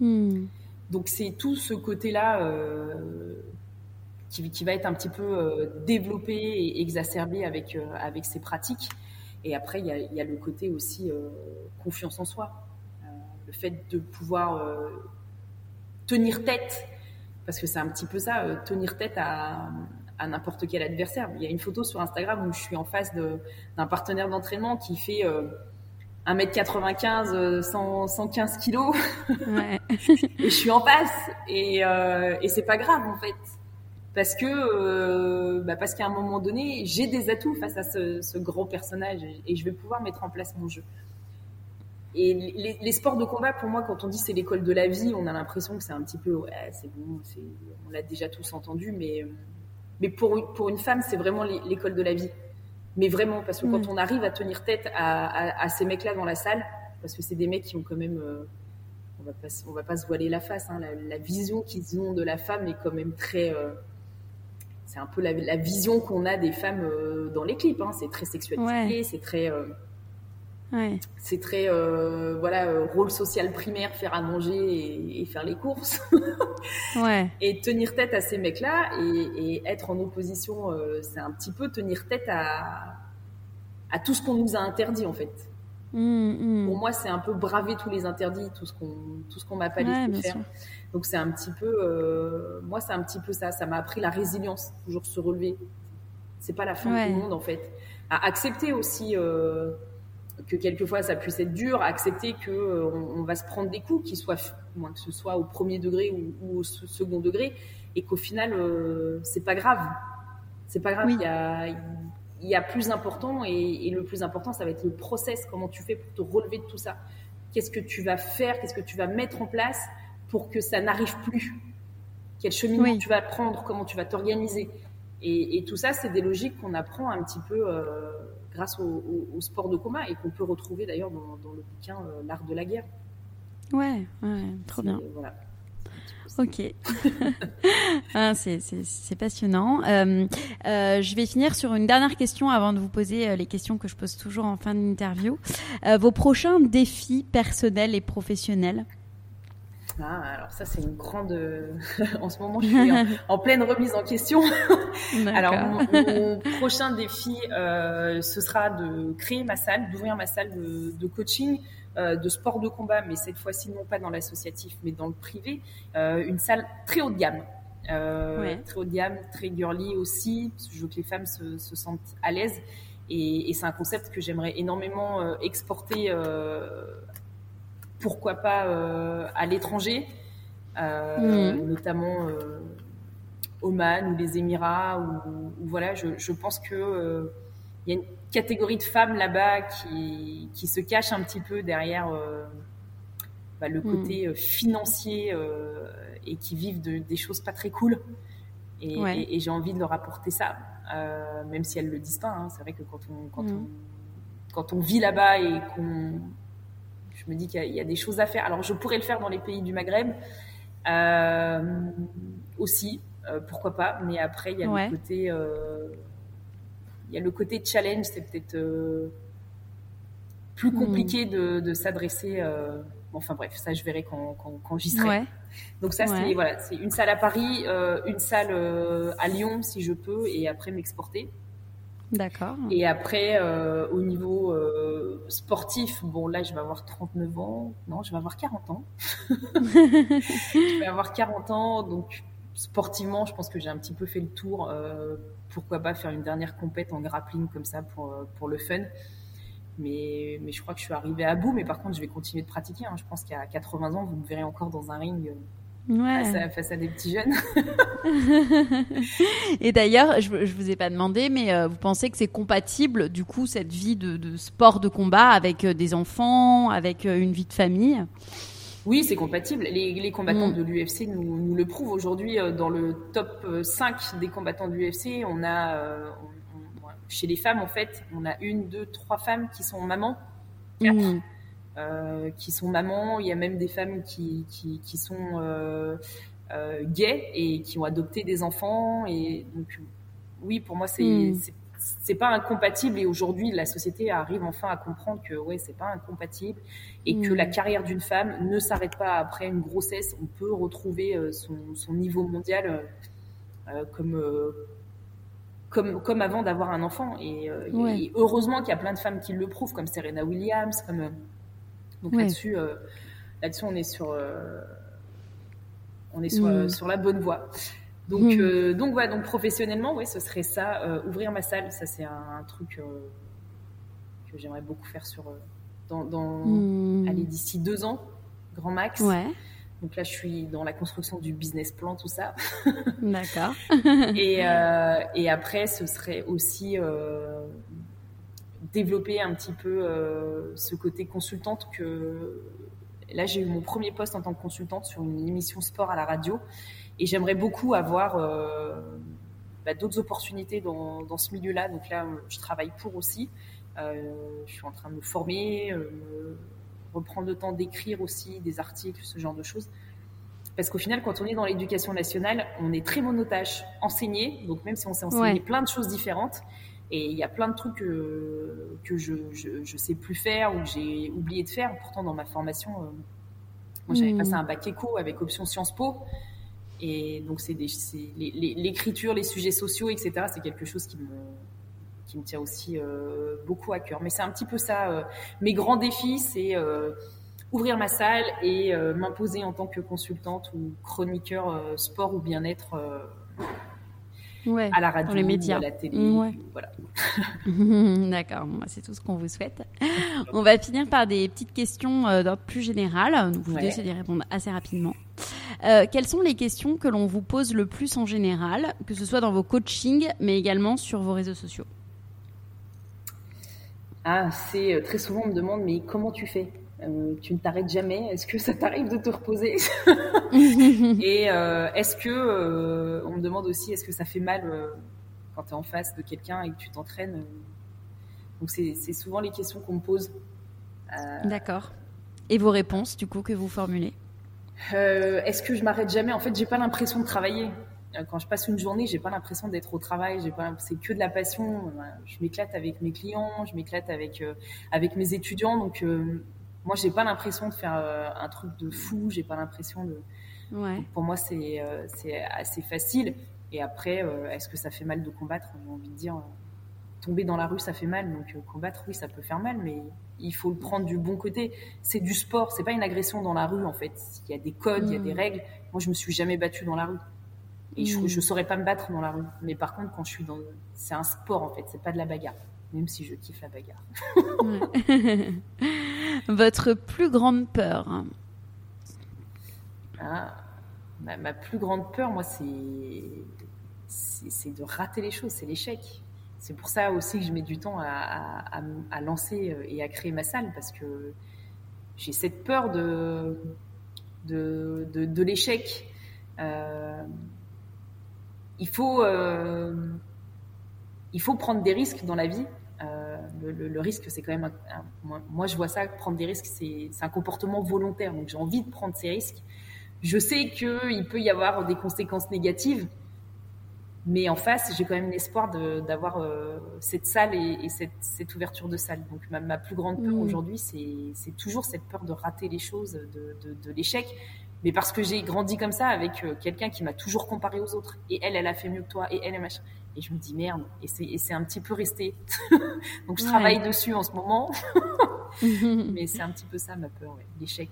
Speaker 2: Hmm. Donc c'est tout ce côté-là euh, qui, va être un petit peu euh, développé et exacerbé avec, euh, avec ces pratiques. Et après, il y a, le côté aussi confiance en soi. le fait de pouvoir tenir tête parce que c'est un petit peu ça, euh, tenir tête à, n'importe quel adversaire. Il y a une photo sur Instagram où je suis en face d'un partenaire d'entraînement qui fait 1m95, 115 kg. et je suis en face. Et, euh, et c'est pas grave, en fait. Parce que, euh, bah parce qu'à un moment donné, j'ai des atouts face à ce, ce grand personnage et je vais pouvoir mettre en place mon jeu. Et les, sports de combat, pour moi, quand on dit c'est l'école de la vie, on a l'impression que c'est un petit peu, ouais, c'est bon, on l'a déjà tous entendu, mais, mais pour, pour une femme, c'est vraiment l'école de la vie. Mais vraiment, parce que quand on arrive à tenir tête à, à, ces mecs-là dans la salle, parce que c'est des mecs qui ont quand même, euh, on va pas, on va pas se voiler la face, hein, la, vision qu'ils ont de la femme est quand même très, euh, c'est un peu la, vision qu'on a des femmes euh, dans les clips, hein, c'est très sexualisé, c'est très c'est très euh, voilà euh, rôle social primaire, faire à manger et, faire les courses. ouais. Et tenir tête à ces mecs-là et, être en opposition, euh, c'est un petit peu tenir tête à à tout ce qu'on nous a interdit en fait. Mmh, mmh. Pour moi, c'est un peu braver tous les interdits, tout ce qu'on tout ce qu'on m'a pas laissé faire. Donc c'est un petit peu, moi c'est un petit peu ça. Ça m'a appris la résilience, toujours se relever. C'est pas la fin du monde en fait. À accepter aussi que quelquefois ça puisse être dur, accepter que euh, on, va se prendre des coups, qu'ils soient, moins que ce soit au premier degré ou, au second degré, et qu'au final euh, c'est pas grave, c'est pas grave. Il y a il y a plus important et, le plus important ça va être le process, comment tu fais pour te relever de tout ça. Qu'est-ce que tu vas faire, qu'est-ce que tu vas mettre en place pour que ça n'arrive plus? Quel cheminement tu vas prendre Comment tu vas t'organiser? Et, tout ça, c'est des logiques qu'on apprend un petit peu euh, grâce au, sport de combat et qu'on peut retrouver d'ailleurs dans, le bouquin L'art de la guerre.
Speaker 1: Ouais, ouais trop bien. Voilà. Ok. ah, c'est passionnant. Euh, euh, je vais finir sur une dernière question avant de vous poser euh, les questions que je pose toujours en fin d'interview. vos prochains défis personnels et professionnels?
Speaker 2: Ah, alors ça c'est une grande. en ce moment, je suis en, pleine remise en question. alors mon, prochain défi, ce sera de créer ma salle, d'ouvrir ma salle de, de coaching euh, de sport de combat, mais cette fois-ci non pas dans l'associatif, mais dans le privé, euh, une salle très haut de gamme. Euh, très haut de gamme, très girly aussi, parce que je veux que les femmes se, sentent à l'aise. Et, c'est un concept que j'aimerais énormément exporter, pourquoi pas à l'étranger, mhm. notamment Oman ou les Émirats. Ou, voilà, je, je pense que il y a une catégorie de femmes là-bas qui, qui se cache un petit peu derrière euh, bah, le hmm. côté euh, financier euh, et qui vivent de, des choses pas très cool. Et, j'ai envie de leur apporter ça, même si elles le disent pas. Hein. C'est vrai que quand on, quand, hmm. on, quand on vit là-bas et qu'on. Je me dis qu'il y, a des choses à faire. Alors, je pourrais le faire dans les pays du Maghreb aussi, pourquoi pas. Mais après, il y a le côté il y a le côté challenge, c'est peut-être euh, plus hmm. compliqué de, s'adresser. Euh, enfin bref, ça je verrai quand, j'y serai. Donc ça c'est voilà, c'est une salle à Paris, euh, une salle à Lyon si je peux, et après m'exporter.
Speaker 1: D'accord.
Speaker 2: Et après, au niveau sportif, bon là, je vais avoir 39 ans. Non, je vais avoir 40 ans. je vais avoir 40 ans, donc sportivement, je pense que j'ai un petit peu fait le tour pourquoi pas faire une dernière compète en grappling comme ça pour, euh, pour le fun. Mais, mais je crois que je suis arrivée à bout. Mais par contre, je vais continuer de pratiquer. Hein. Je pense qu'à 80 ans, vous me verrez encore dans un ring euh, face, à, des petits jeunes.
Speaker 1: Et d'ailleurs, je, ne vous ai pas demandé, mais euh, vous pensez que c'est compatible, du coup, cette vie de, de, sport de combat avec des enfants, avec une vie de famille?
Speaker 2: Oui, c'est compatible. Les, combattants mm. de l'UFC nous, le prouvent aujourd'hui. Euh, dans le top 5 euh, des combattants de l'UFC, on a, euh, chez les femmes, en fait, on a une, deux, trois femmes qui sont mamans. Mm. qui sont mamans. Il y a même des femmes qui, qui, sont gays et qui ont adopté des enfants. Et donc, oui, pour moi, c'est mm c'est pas incompatible et aujourd'hui la société arrive enfin à comprendre que ouais c'est pas incompatible et que la mm. carrière d'une femme ne s'arrête pas après une grossesse on peut retrouver euh, son, niveau mondial euh, euh, comme comme comme avant d'avoir un enfant et, heureusement qu'il y a plein de femmes qui le prouvent comme Serena Williams comme donc là-dessus là-dessus on est sur on est sur, mm. sur la bonne voie donc, euh, donc voilà, donc professionnellement, oui, ce serait ça. Euh, ouvrir ma salle, ça c'est un, truc euh, que j'aimerais beaucoup faire sur dans, dans hmm. aller d'ici deux ans, grand max.
Speaker 1: Ouais.
Speaker 2: Donc là, je suis dans la construction du business plan, tout ça.
Speaker 1: D'accord.
Speaker 2: et, et après, ce serait aussi développer un petit peu ce côté consultante que là, j'ai eu mon premier poste en tant que consultante sur une émission sport à la radio. Et j'aimerais beaucoup avoir euh, bah, d'autres opportunités dans, dans ce milieu-là. Donc là, je travaille pour aussi. Euh, je suis en train de me former, euh, reprendre le temps d'écrire aussi des articles, ce genre de choses. Parce qu'au final, quand on est dans l'éducation nationale, on est très monotache, enseigné. Donc même si on sait enseigner plein de choses différentes, et il y a plein de trucs que, que je, je, sais plus faire ou que j'ai oublié de faire. Pourtant, dans ma formation, moi j'avais passé hmm. un bac éco avec option Sciences Po. Et donc, c'est l'écriture, les, sujets sociaux, etc. C'est quelque chose qui me, qui me tient aussi euh, beaucoup à cœur. Mais c'est un petit peu ça. Euh, mes grands défis, c'est euh, ouvrir ma salle et m'imposer en tant que consultante ou chroniqueur sport ou bien-être à la radio, les médias. à la télé. Voilà.
Speaker 1: D'accord, c'est tout ce qu'on vous souhaite. On va finir par des petites questions d'ordre plus général. Vous ouais. d'y répondre assez rapidement. Euh, quelles sont les questions que l'on vous pose le plus en général, que ce soit dans vos coachings, mais également sur vos réseaux sociaux?
Speaker 2: Ah, c'est euh, très souvent on me demande mais comment tu fais? Tu ne t'arrêtes jamais. Est-ce que ça t'arrive de te reposer Et est-ce que on me demande aussi, est-ce que ça fait mal quand tu es en face de quelqu'un et que tu t'entraînes Donc c'est souvent les questions qu'on me pose.
Speaker 1: D'accord. Et vos réponses, du coup, que vous formulez?
Speaker 2: Est-ce que je m'arrête jamais? En fait, j'ai pas l'impression de travailler. Euh, quand je passe une journée, j'ai pas l'impression d'être au travail. J'ai pas, c'est que de la passion. Je m'éclate avec mes clients, je m'éclate avec euh, avec mes étudiants. Donc euh, moi, j'ai pas l'impression de faire un truc de fou. J'ai pas l'impression de. Ouais. pour moi, c'est c'est assez facile. Et après, est-ce que ça fait mal de combattre? J'ai envie de dire, tomber dans la rue, ça fait mal. Donc combattre, oui, ça peut faire mal, mais il faut le prendre du bon côté. C'est du sport, c'est pas une agression dans la rue en fait. Il y a des codes, il y a des mmh. règles. Moi, je me suis jamais battue dans la rue. Et je, ne saurais pas me battre dans la rue. Mais par contre, quand je suis dans, c'est un sport en fait, c'est pas de la bagarre. Même si je kiffe la bagarre.
Speaker 1: Votre plus grande peur
Speaker 2: ah, ma, plus grande peur, moi, c'est, de rater les choses, c'est l'échec. C'est pour ça aussi que je mets du temps à, à, lancer euh, et à créer ma salle parce que j'ai cette peur de, de, de, l'échec. Euh, il faut, euh, il faut prendre des risques dans la vie. Euh, le, risque, c'est quand même, moi, je vois ça, prendre des risques, c'est un comportement volontaire. Donc j'ai envie de prendre ces risques. Je sais qu'il peut y avoir des conséquences négatives, mais en face, j'ai quand même l'espoir d'avoir euh, cette salle et, cette, ouverture de salle. Donc ma, plus grande peur mmh. aujourd'hui, c'est toujours cette peur de rater les choses, de, de l'échec mais parce que j'ai grandi comme ça avec euh, quelqu'un qui m'a toujours comparé aux autres. Et elle, elle a fait mieux que toi, et elle, est machin. Et je me dis merde, et c'est un petit peu resté. Donc je travaille dessus en ce moment. Mais c'est un petit peu ça ma peur, l'échec.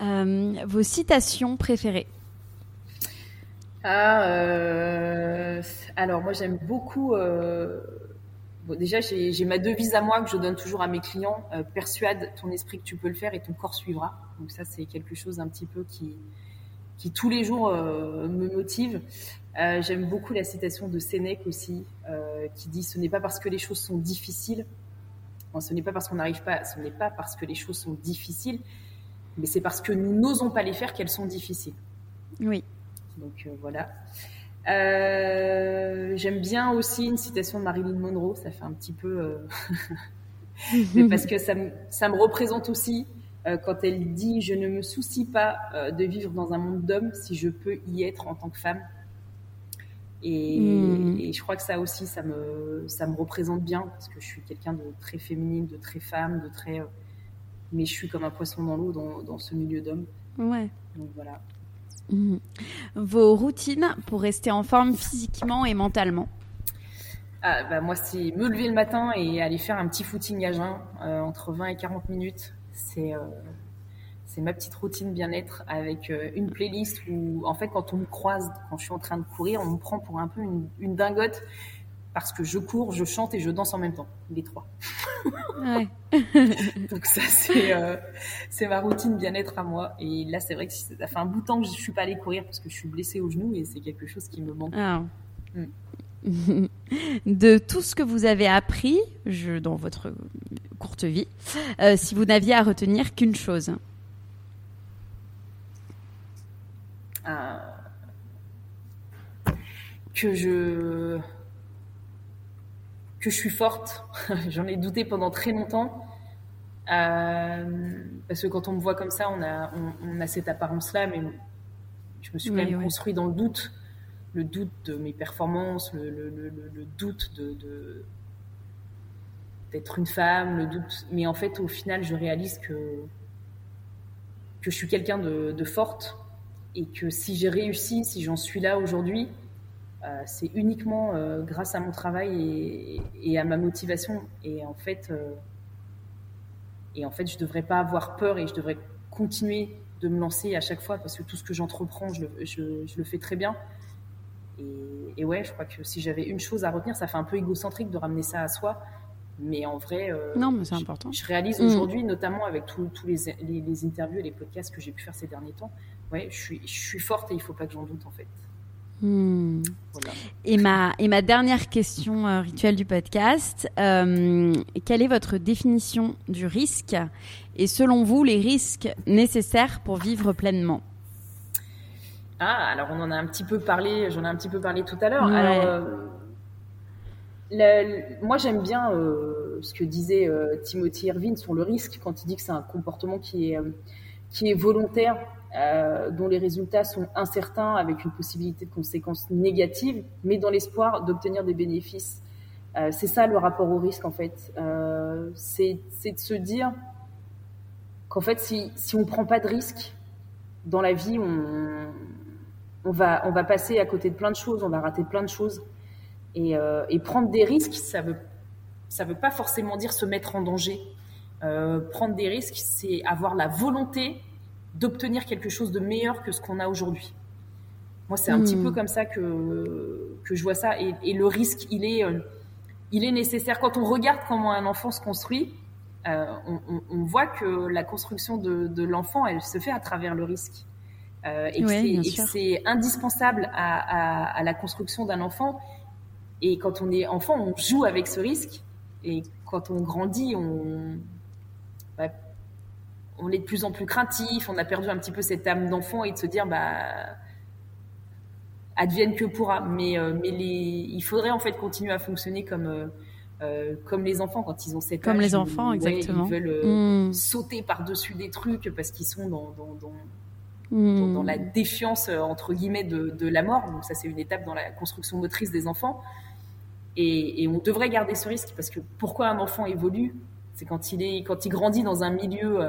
Speaker 1: Euh, vos citations préférées
Speaker 2: ah, euh, alors moi j'aime beaucoup déjà, j'ai ma devise à moi que je donne toujours à mes clients euh, persuade ton esprit que tu peux le faire et ton corps suivra. Donc ça, c'est quelque chose un petit peu qui, qui tous les jours euh, me motive. Euh, j'aime beaucoup la citation de Sénèque aussi, qui dit "Ce n'est pas parce que les choses sont difficiles, ce n'est pas parce qu'on n'arrive pas, ce n'est pas parce que les choses sont difficiles, mais c'est parce que nous n'osons pas les faire qu'elles sont difficiles."
Speaker 1: Oui.
Speaker 2: Donc voilà. Euh, j'aime bien aussi une citation de Marilyn Monroe, ça fait un petit peu... Euh, mais parce que ça me, ça me représente aussi euh, quand elle dit « Je ne me soucie pas de vivre dans un monde d'hommes si je peux y être en tant que femme ». Et, hmm. et, je crois que ça aussi, ça me, ça me représente bien parce que je suis quelqu'un de très féminine, de très femme, de très... mais je suis comme un poisson dans l'eau dans, dans ce milieu d'hommes.
Speaker 1: Ouais.
Speaker 2: Donc voilà.
Speaker 1: Mhm. Vos routines pour rester en forme physiquement et mentalement?
Speaker 2: Ah, bah, Moi, c'est me lever le matin et aller faire un petit footing à jeun, euh, entre 20 et 40 minutes. C'est euh, c'est ma petite routine bien-être avec euh, une playlist où, en fait, quand on me croise, quand je suis en train de courir, on me prend pour un peu une, une dingote parce que je cours, je chante et je danse en même temps, les trois. Ouais. Donc ça, euh, c'est ma routine bien-être à moi. Et là, c'est vrai que ça fait un bout de temps que je suis pas allée courir parce que je suis blessée au genou et c'est quelque chose qui me manque. Ah.
Speaker 1: Mm. de tout ce que vous avez appris je, dans votre courte vie, euh, si vous n'aviez à retenir qu'une chose.
Speaker 2: Euh, que je que je suis forte. J'en ai douté pendant très longtemps. Euh, parce que quand on me voit comme ça, on a, on, a cette apparence-là, mais je me suis quand même construit dans le doute. Le doute de mes performances, le, le, le, doute de, d'être une femme, le doute. Mais en fait, au final, je réalise que, que je suis quelqu'un de, de forte et que si j'ai réussi, si j'en suis là aujourd'hui, euh, c'est uniquement euh, grâce à mon travail et, à ma motivation. Et en fait, euh, et en fait, je devrais pas avoir peur et je devrais continuer de me lancer à chaque fois parce que tout ce que j'entreprends, je, le, fais très bien. Et, ouais, je crois que si j'avais une chose à retenir, ça fait un peu égocentrique de ramener ça à soi. Mais en vrai,
Speaker 1: non, mais c'est important.
Speaker 2: Je, réalise mm. aujourd'hui, notamment avec tous les, les, interviews et les podcasts que j'ai pu faire ces derniers temps, ouais, je suis, je suis forte et il faut pas que j'en doute en fait.
Speaker 1: Hmm. Et ma, et ma dernière question euh, rituelle du podcast, euh, quelle est votre définition du risque et selon vous les risques nécessaires pour vivre pleinement?
Speaker 2: Ah, alors on en a un petit peu parlé, j'en ai un petit peu parlé tout à l'heure. Alors, euh, moi j'aime bien ce que disait Timothy Irvine sur le risque quand il dit que c'est un comportement qui est, qui est volontaire euh, dont les résultats sont incertains avec une possibilité de conséquences négatives, mais dans l'espoir d'obtenir des bénéfices. Euh, c'est ça le rapport au risque en fait. Euh, c'est de se dire qu'en fait si, on prend pas de risque dans la vie, on, va, passer à côté de plein de choses, on va rater plein de choses. Et, prendre des risques, ça veut, ça veut pas forcément dire se mettre en danger. Prendre des risques, c'est avoir la volonté d'obtenir quelque chose de meilleur que ce qu'on a aujourd'hui. Moi, c'est un petit peu hmm. comme ça que, que je vois ça. Et, et le risque, il est, euh, il est nécessaire. Quand on regarde comment un enfant se construit, euh, on, on, on, voit que la construction de, de l'enfant, elle se fait à travers le risque. Euh, et que c'est indispensable à, à, à, la construction d'un enfant. Et quand on est enfant, on joue avec ce risque. Et quand on grandit, on, bah, on est de plus en plus craintif, on a perdu un petit peu cette âme d'enfant et de se dire bah advienne que pourra. Mais euh, mais les, il faudrait en fait continuer à fonctionner comme euh, euh comme les enfants quand ils ont cette
Speaker 1: comme les enfants exactement.
Speaker 2: ils veulent euh, hmm. sauter par dessus des trucs parce qu'ils sont dans dans, dans, hmm. dans la défiance entre guillemets de, de la mort. Donc ça c'est une étape dans la construction motrice des enfants. Et, et on devrait garder ce risque parce que pourquoi un enfant évolue? C'est quand il est, quand il grandit dans un milieu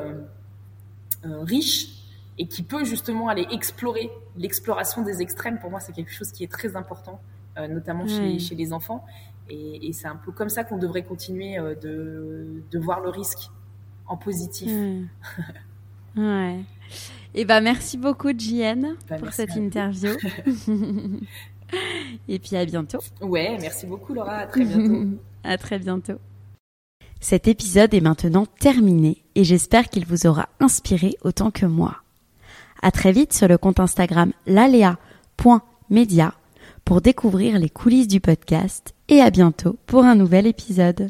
Speaker 2: riche et qui peut justement aller explorer l'exploration des extrêmes. Pour moi, c'est quelque chose qui est très important, euh, notamment chez, chez, les enfants. Et, et c'est un peu comme ça qu'on devrait continuer de, de, voir le risque en positif.
Speaker 1: ouais. Et eh ben merci beaucoup JN bah, pour cette interview. et puis à bientôt.
Speaker 2: Ouais, merci beaucoup Laura, à très bientôt.
Speaker 1: à très bientôt. Cet épisode est maintenant terminé et j'espère qu'il vous aura inspiré autant que moi. À très vite sur le compte Instagram lalea.media pour découvrir les coulisses du podcast et à bientôt pour un nouvel épisode.